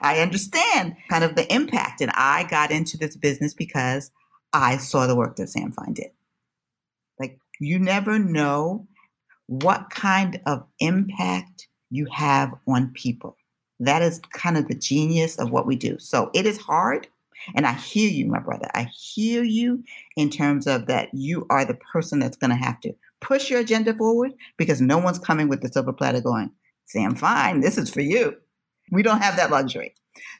I understand kind of the impact. And I got into this business because I saw the work that Sam Fine did. You never know what kind of impact you have on people. That is kind of the genius of what we do. So it is hard. And I hear you, my brother. I hear you in terms of that you are the person that's going to have to push your agenda forward because no one's coming with the silver platter going, Sam Fine, this is for you. We don't have that luxury.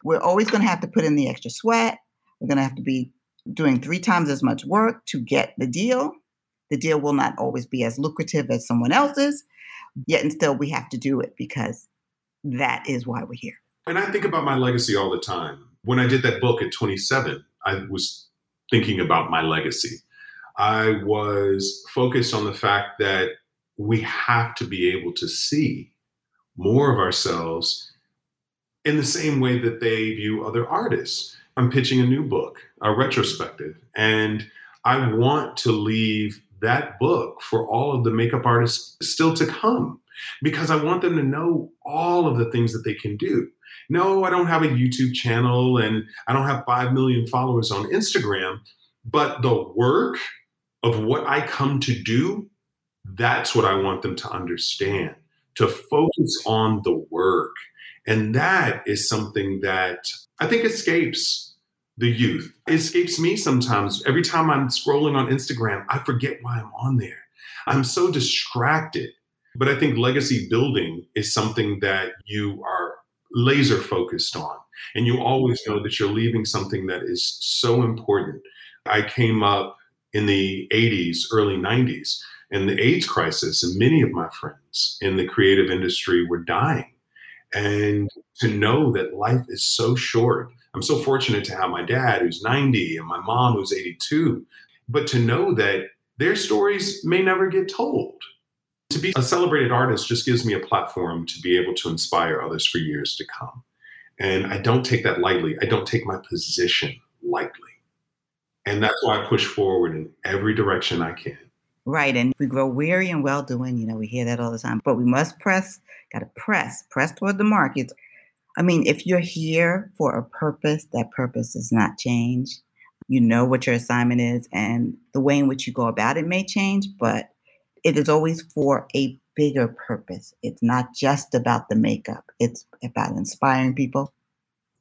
We're always going to have to put in the extra sweat. We're going to have to be doing three times as much work to get the deal. The deal will not always be as lucrative as someone else's, Yet and still, we have to do it because that is why we're here. And I think about my legacy all the time. When I did that book at 27, I was thinking about my legacy. I was focused on the fact that we have to be able to see more of ourselves in the same way that they view other artists. I'm pitching a new book, a retrospective, and I want to leave that book for all of the makeup artists still to come because I want them to know all of the things that they can do. No, I don't have a YouTube channel and I don't have 5 million followers on Instagram, but the work of what I come to do, that's what I want them to understand, to focus on the work. And that is something that I think escapes the youth. It escapes me sometimes. Every time I'm scrolling on Instagram, I forget why I'm on there. I'm so distracted. But I think legacy building is something that you are laser focused on. And you always know that you're leaving something that is so important. I came up in the 80s, early 90s, and the AIDS crisis, and many of my friends in the creative industry were dying. And to know that life is so short, I'm so fortunate to have my dad who's 90 and my mom who's 82, but to know that their stories may never get told. To be a celebrated artist just gives me a platform to be able to inspire others for years to come. And I don't take that lightly. I don't take my position lightly. And that's why I push forward in every direction I can. Right. And we grow weary and well doing. You know, we hear that all the time. But we must press, got to press, press toward the mark. It's, I mean, if you're here for a purpose, that purpose does not change. You know what your assignment is, and the way in which you go about it may change, but it is always for a bigger purpose. It's not just about the makeup, it's about inspiring people,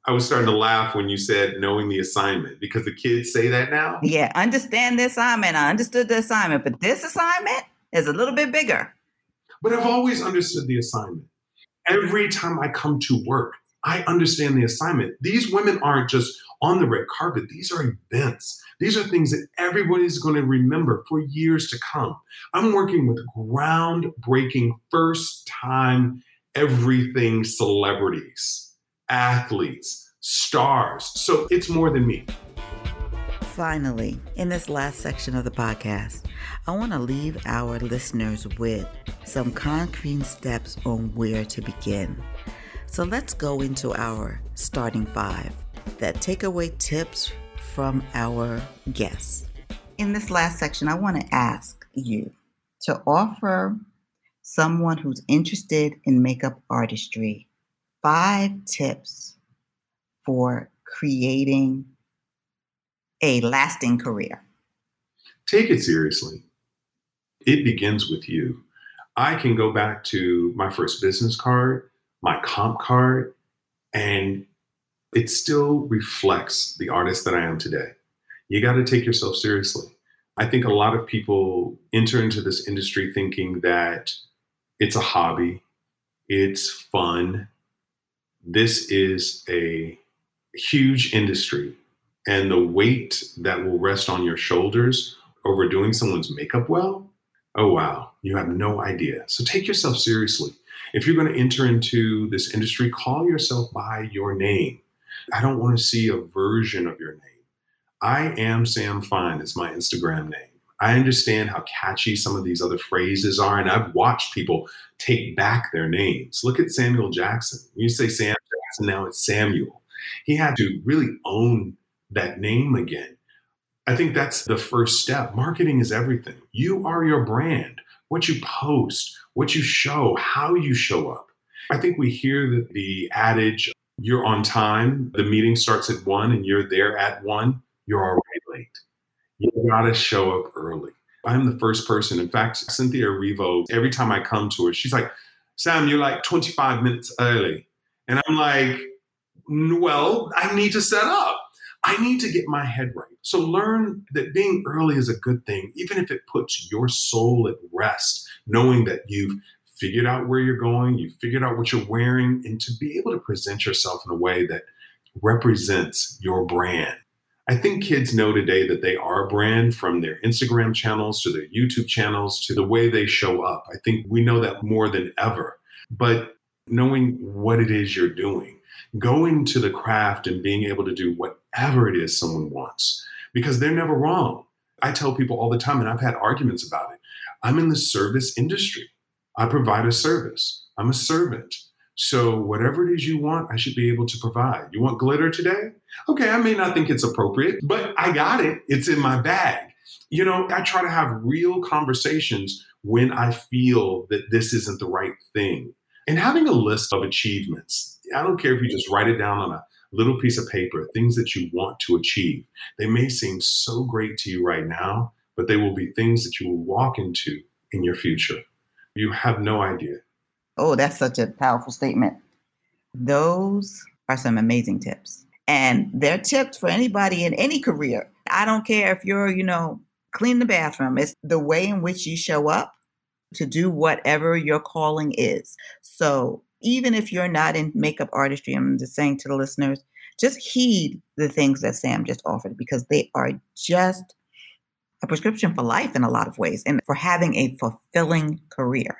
I was starting to laugh when you said knowing the assignment because the kids say that now. Yeah, understand the assignment. I understood the assignment, but this assignment is a little bit bigger. But I've always understood the assignment. Every time I come to work, I understand the assignment. These women aren't just on the red carpet, these are events. These are things that everybody's going to remember for years to come. I'm working with groundbreaking, first time everything celebrities athletes, stars. So it's more than me. Finally, in this last section of the podcast, I want to leave our listeners with some concrete steps on where to begin. So let's go into our starting five that takeaway tips from our guests. In this last section, I want to ask you to offer someone who's interested in makeup artistry five tips for creating a lasting career. Take it seriously. It begins with you. I can go back to my first business card, my comp card, and it still reflects the artist that I am today. You got to take yourself seriously. I think a lot of people enter into this industry thinking that it's a hobby, it's fun, this is a huge industry and the weight that will rest on your shoulders over doing someone's makeup well oh wow you have no idea so take yourself seriously if you're going to enter into this industry call yourself by your name i don't want to see a version of your name i am sam fine is my instagram name I understand how catchy some of these other phrases are, and I've watched people take back their names. Look at Samuel Jackson. You say Sam Jackson, now it's Samuel. He had to really own that name again. I think that's the first step. Marketing is everything. You are your brand. What you post, what you show, how you show up. I think we hear that the adage, you're on time, the meeting starts at one and you're there at one, you're already late. You gotta show up early. I'm the first person. In fact, Cynthia Erivo, every time I come to her, she's like, Sam, you're like 25 minutes early. And I'm like, well, I need to set up. I need to get my head right. So learn that being early is a good thing, even if it puts your soul at rest, knowing that you've figured out where you're going, you've figured out what you're wearing, and to be able to present yourself in a way that represents your brand I think kids know today that they are a brand from their Instagram channels to their YouTube channels to the way they show up. I think we know that more than ever. But knowing what it is you're doing, going to the craft and being able to do whatever it is someone wants, because they're never wrong. I tell people all the time, and I've had arguments about it. I'm in the service industry. I provide a service. I'm a servant. So whatever it is you want, I should be able to provide. You want glitter today? Okay, I may not think it's appropriate, but I got it. It's in my bag. You know, I try to have real conversations when I feel that this isn't the right thing. And having a list of achievements, I don't care if you just write it down on a little piece of paper, things that you want to achieve. They may seem so great to you right now, but they will be things that you will walk into in your future. You have no idea. Oh, that's such a powerful statement. Those are some amazing tips. And they're tips for anybody in any career. I don't care if you're, you know, clean the bathroom. It's the way in which you show up to do whatever your calling is. So even if you're not in makeup artistry, I'm just saying to the listeners, just heed the things that Sam just offered because they are just a prescription for life in a lot of ways and for having a fulfilling career.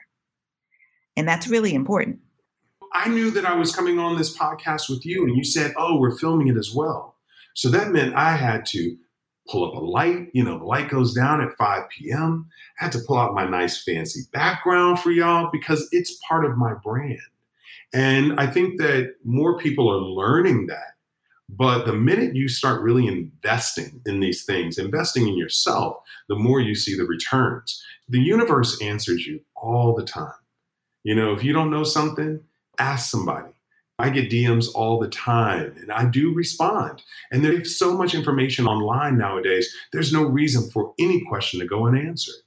And that's really important. I knew that I was coming on this podcast with you, and you said, Oh, we're filming it as well. So that meant I had to pull up a light. You know, the light goes down at 5 p.m. I had to pull out my nice fancy background for y'all because it's part of my brand. And I think that more people are learning that. But the minute you start really investing in these things, investing in yourself, the more you see the returns. The universe answers you all the time. You know, if you don't know something, ask somebody. I get DMs all the time and I do respond. And there's so much information online nowadays, there's no reason for any question to go unanswered.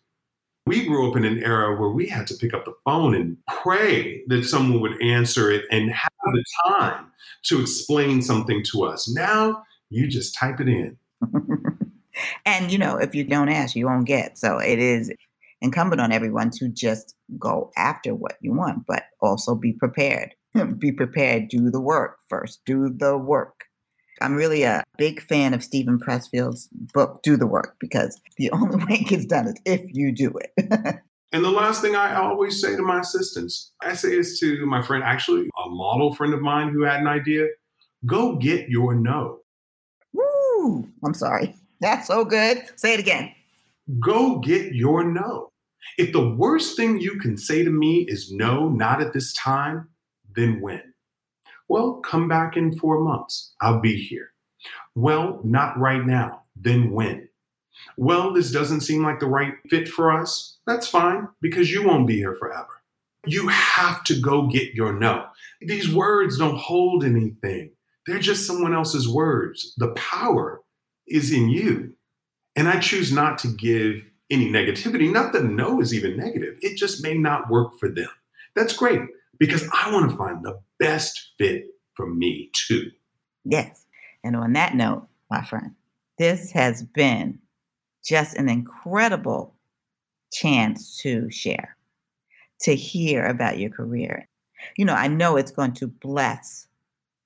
We grew up in an era where we had to pick up the phone and pray that someone would answer it and have the time to explain something to us. Now you just type it in. and you know, if you don't ask, you won't get. So it is incumbent on everyone to just go after what you want, but also be prepared. be prepared, do the work first, do the work. I'm really a big fan of Steven Pressfield's book, Do the Work, because the only way it gets done is if you do it. and the last thing I always say to my assistants, I say this to my friend, actually, a model friend of mine who had an idea go get your no. Woo! I'm sorry. That's so good. Say it again. Go get your no. If the worst thing you can say to me is no, not at this time, then when? Well, come back in four months. I'll be here. Well, not right now. Then when? Well, this doesn't seem like the right fit for us. That's fine because you won't be here forever. You have to go get your no. These words don't hold anything, they're just someone else's words. The power is in you. And I choose not to give any negativity. Not that no is even negative, it just may not work for them. That's great because I want to find the best fit for me too. Yes. And on that note, my friend, this has been just an incredible chance to share, to hear about your career. You know, I know it's going to bless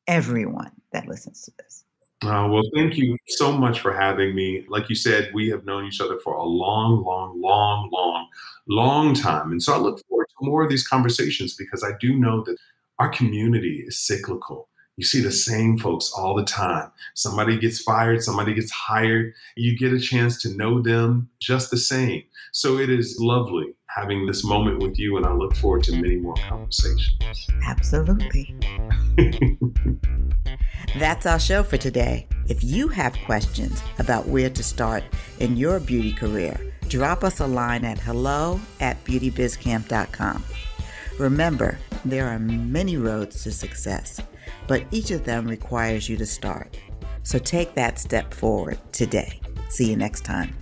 everyone that listens to this. Uh, well, thank you so much for having me. Like you said, we have known each other for a long, long, long, long, long time. And so I look forward to more of these conversations because I do know that our community is cyclical. You see the same folks all the time. Somebody gets fired, somebody gets hired. You get a chance to know them just the same. So it is lovely having this moment with you, and I look forward to many more conversations. Absolutely. That's our show for today. If you have questions about where to start in your beauty career, drop us a line at hello at beautybizcamp.com. Remember, there are many roads to success, but each of them requires you to start. So take that step forward today. See you next time.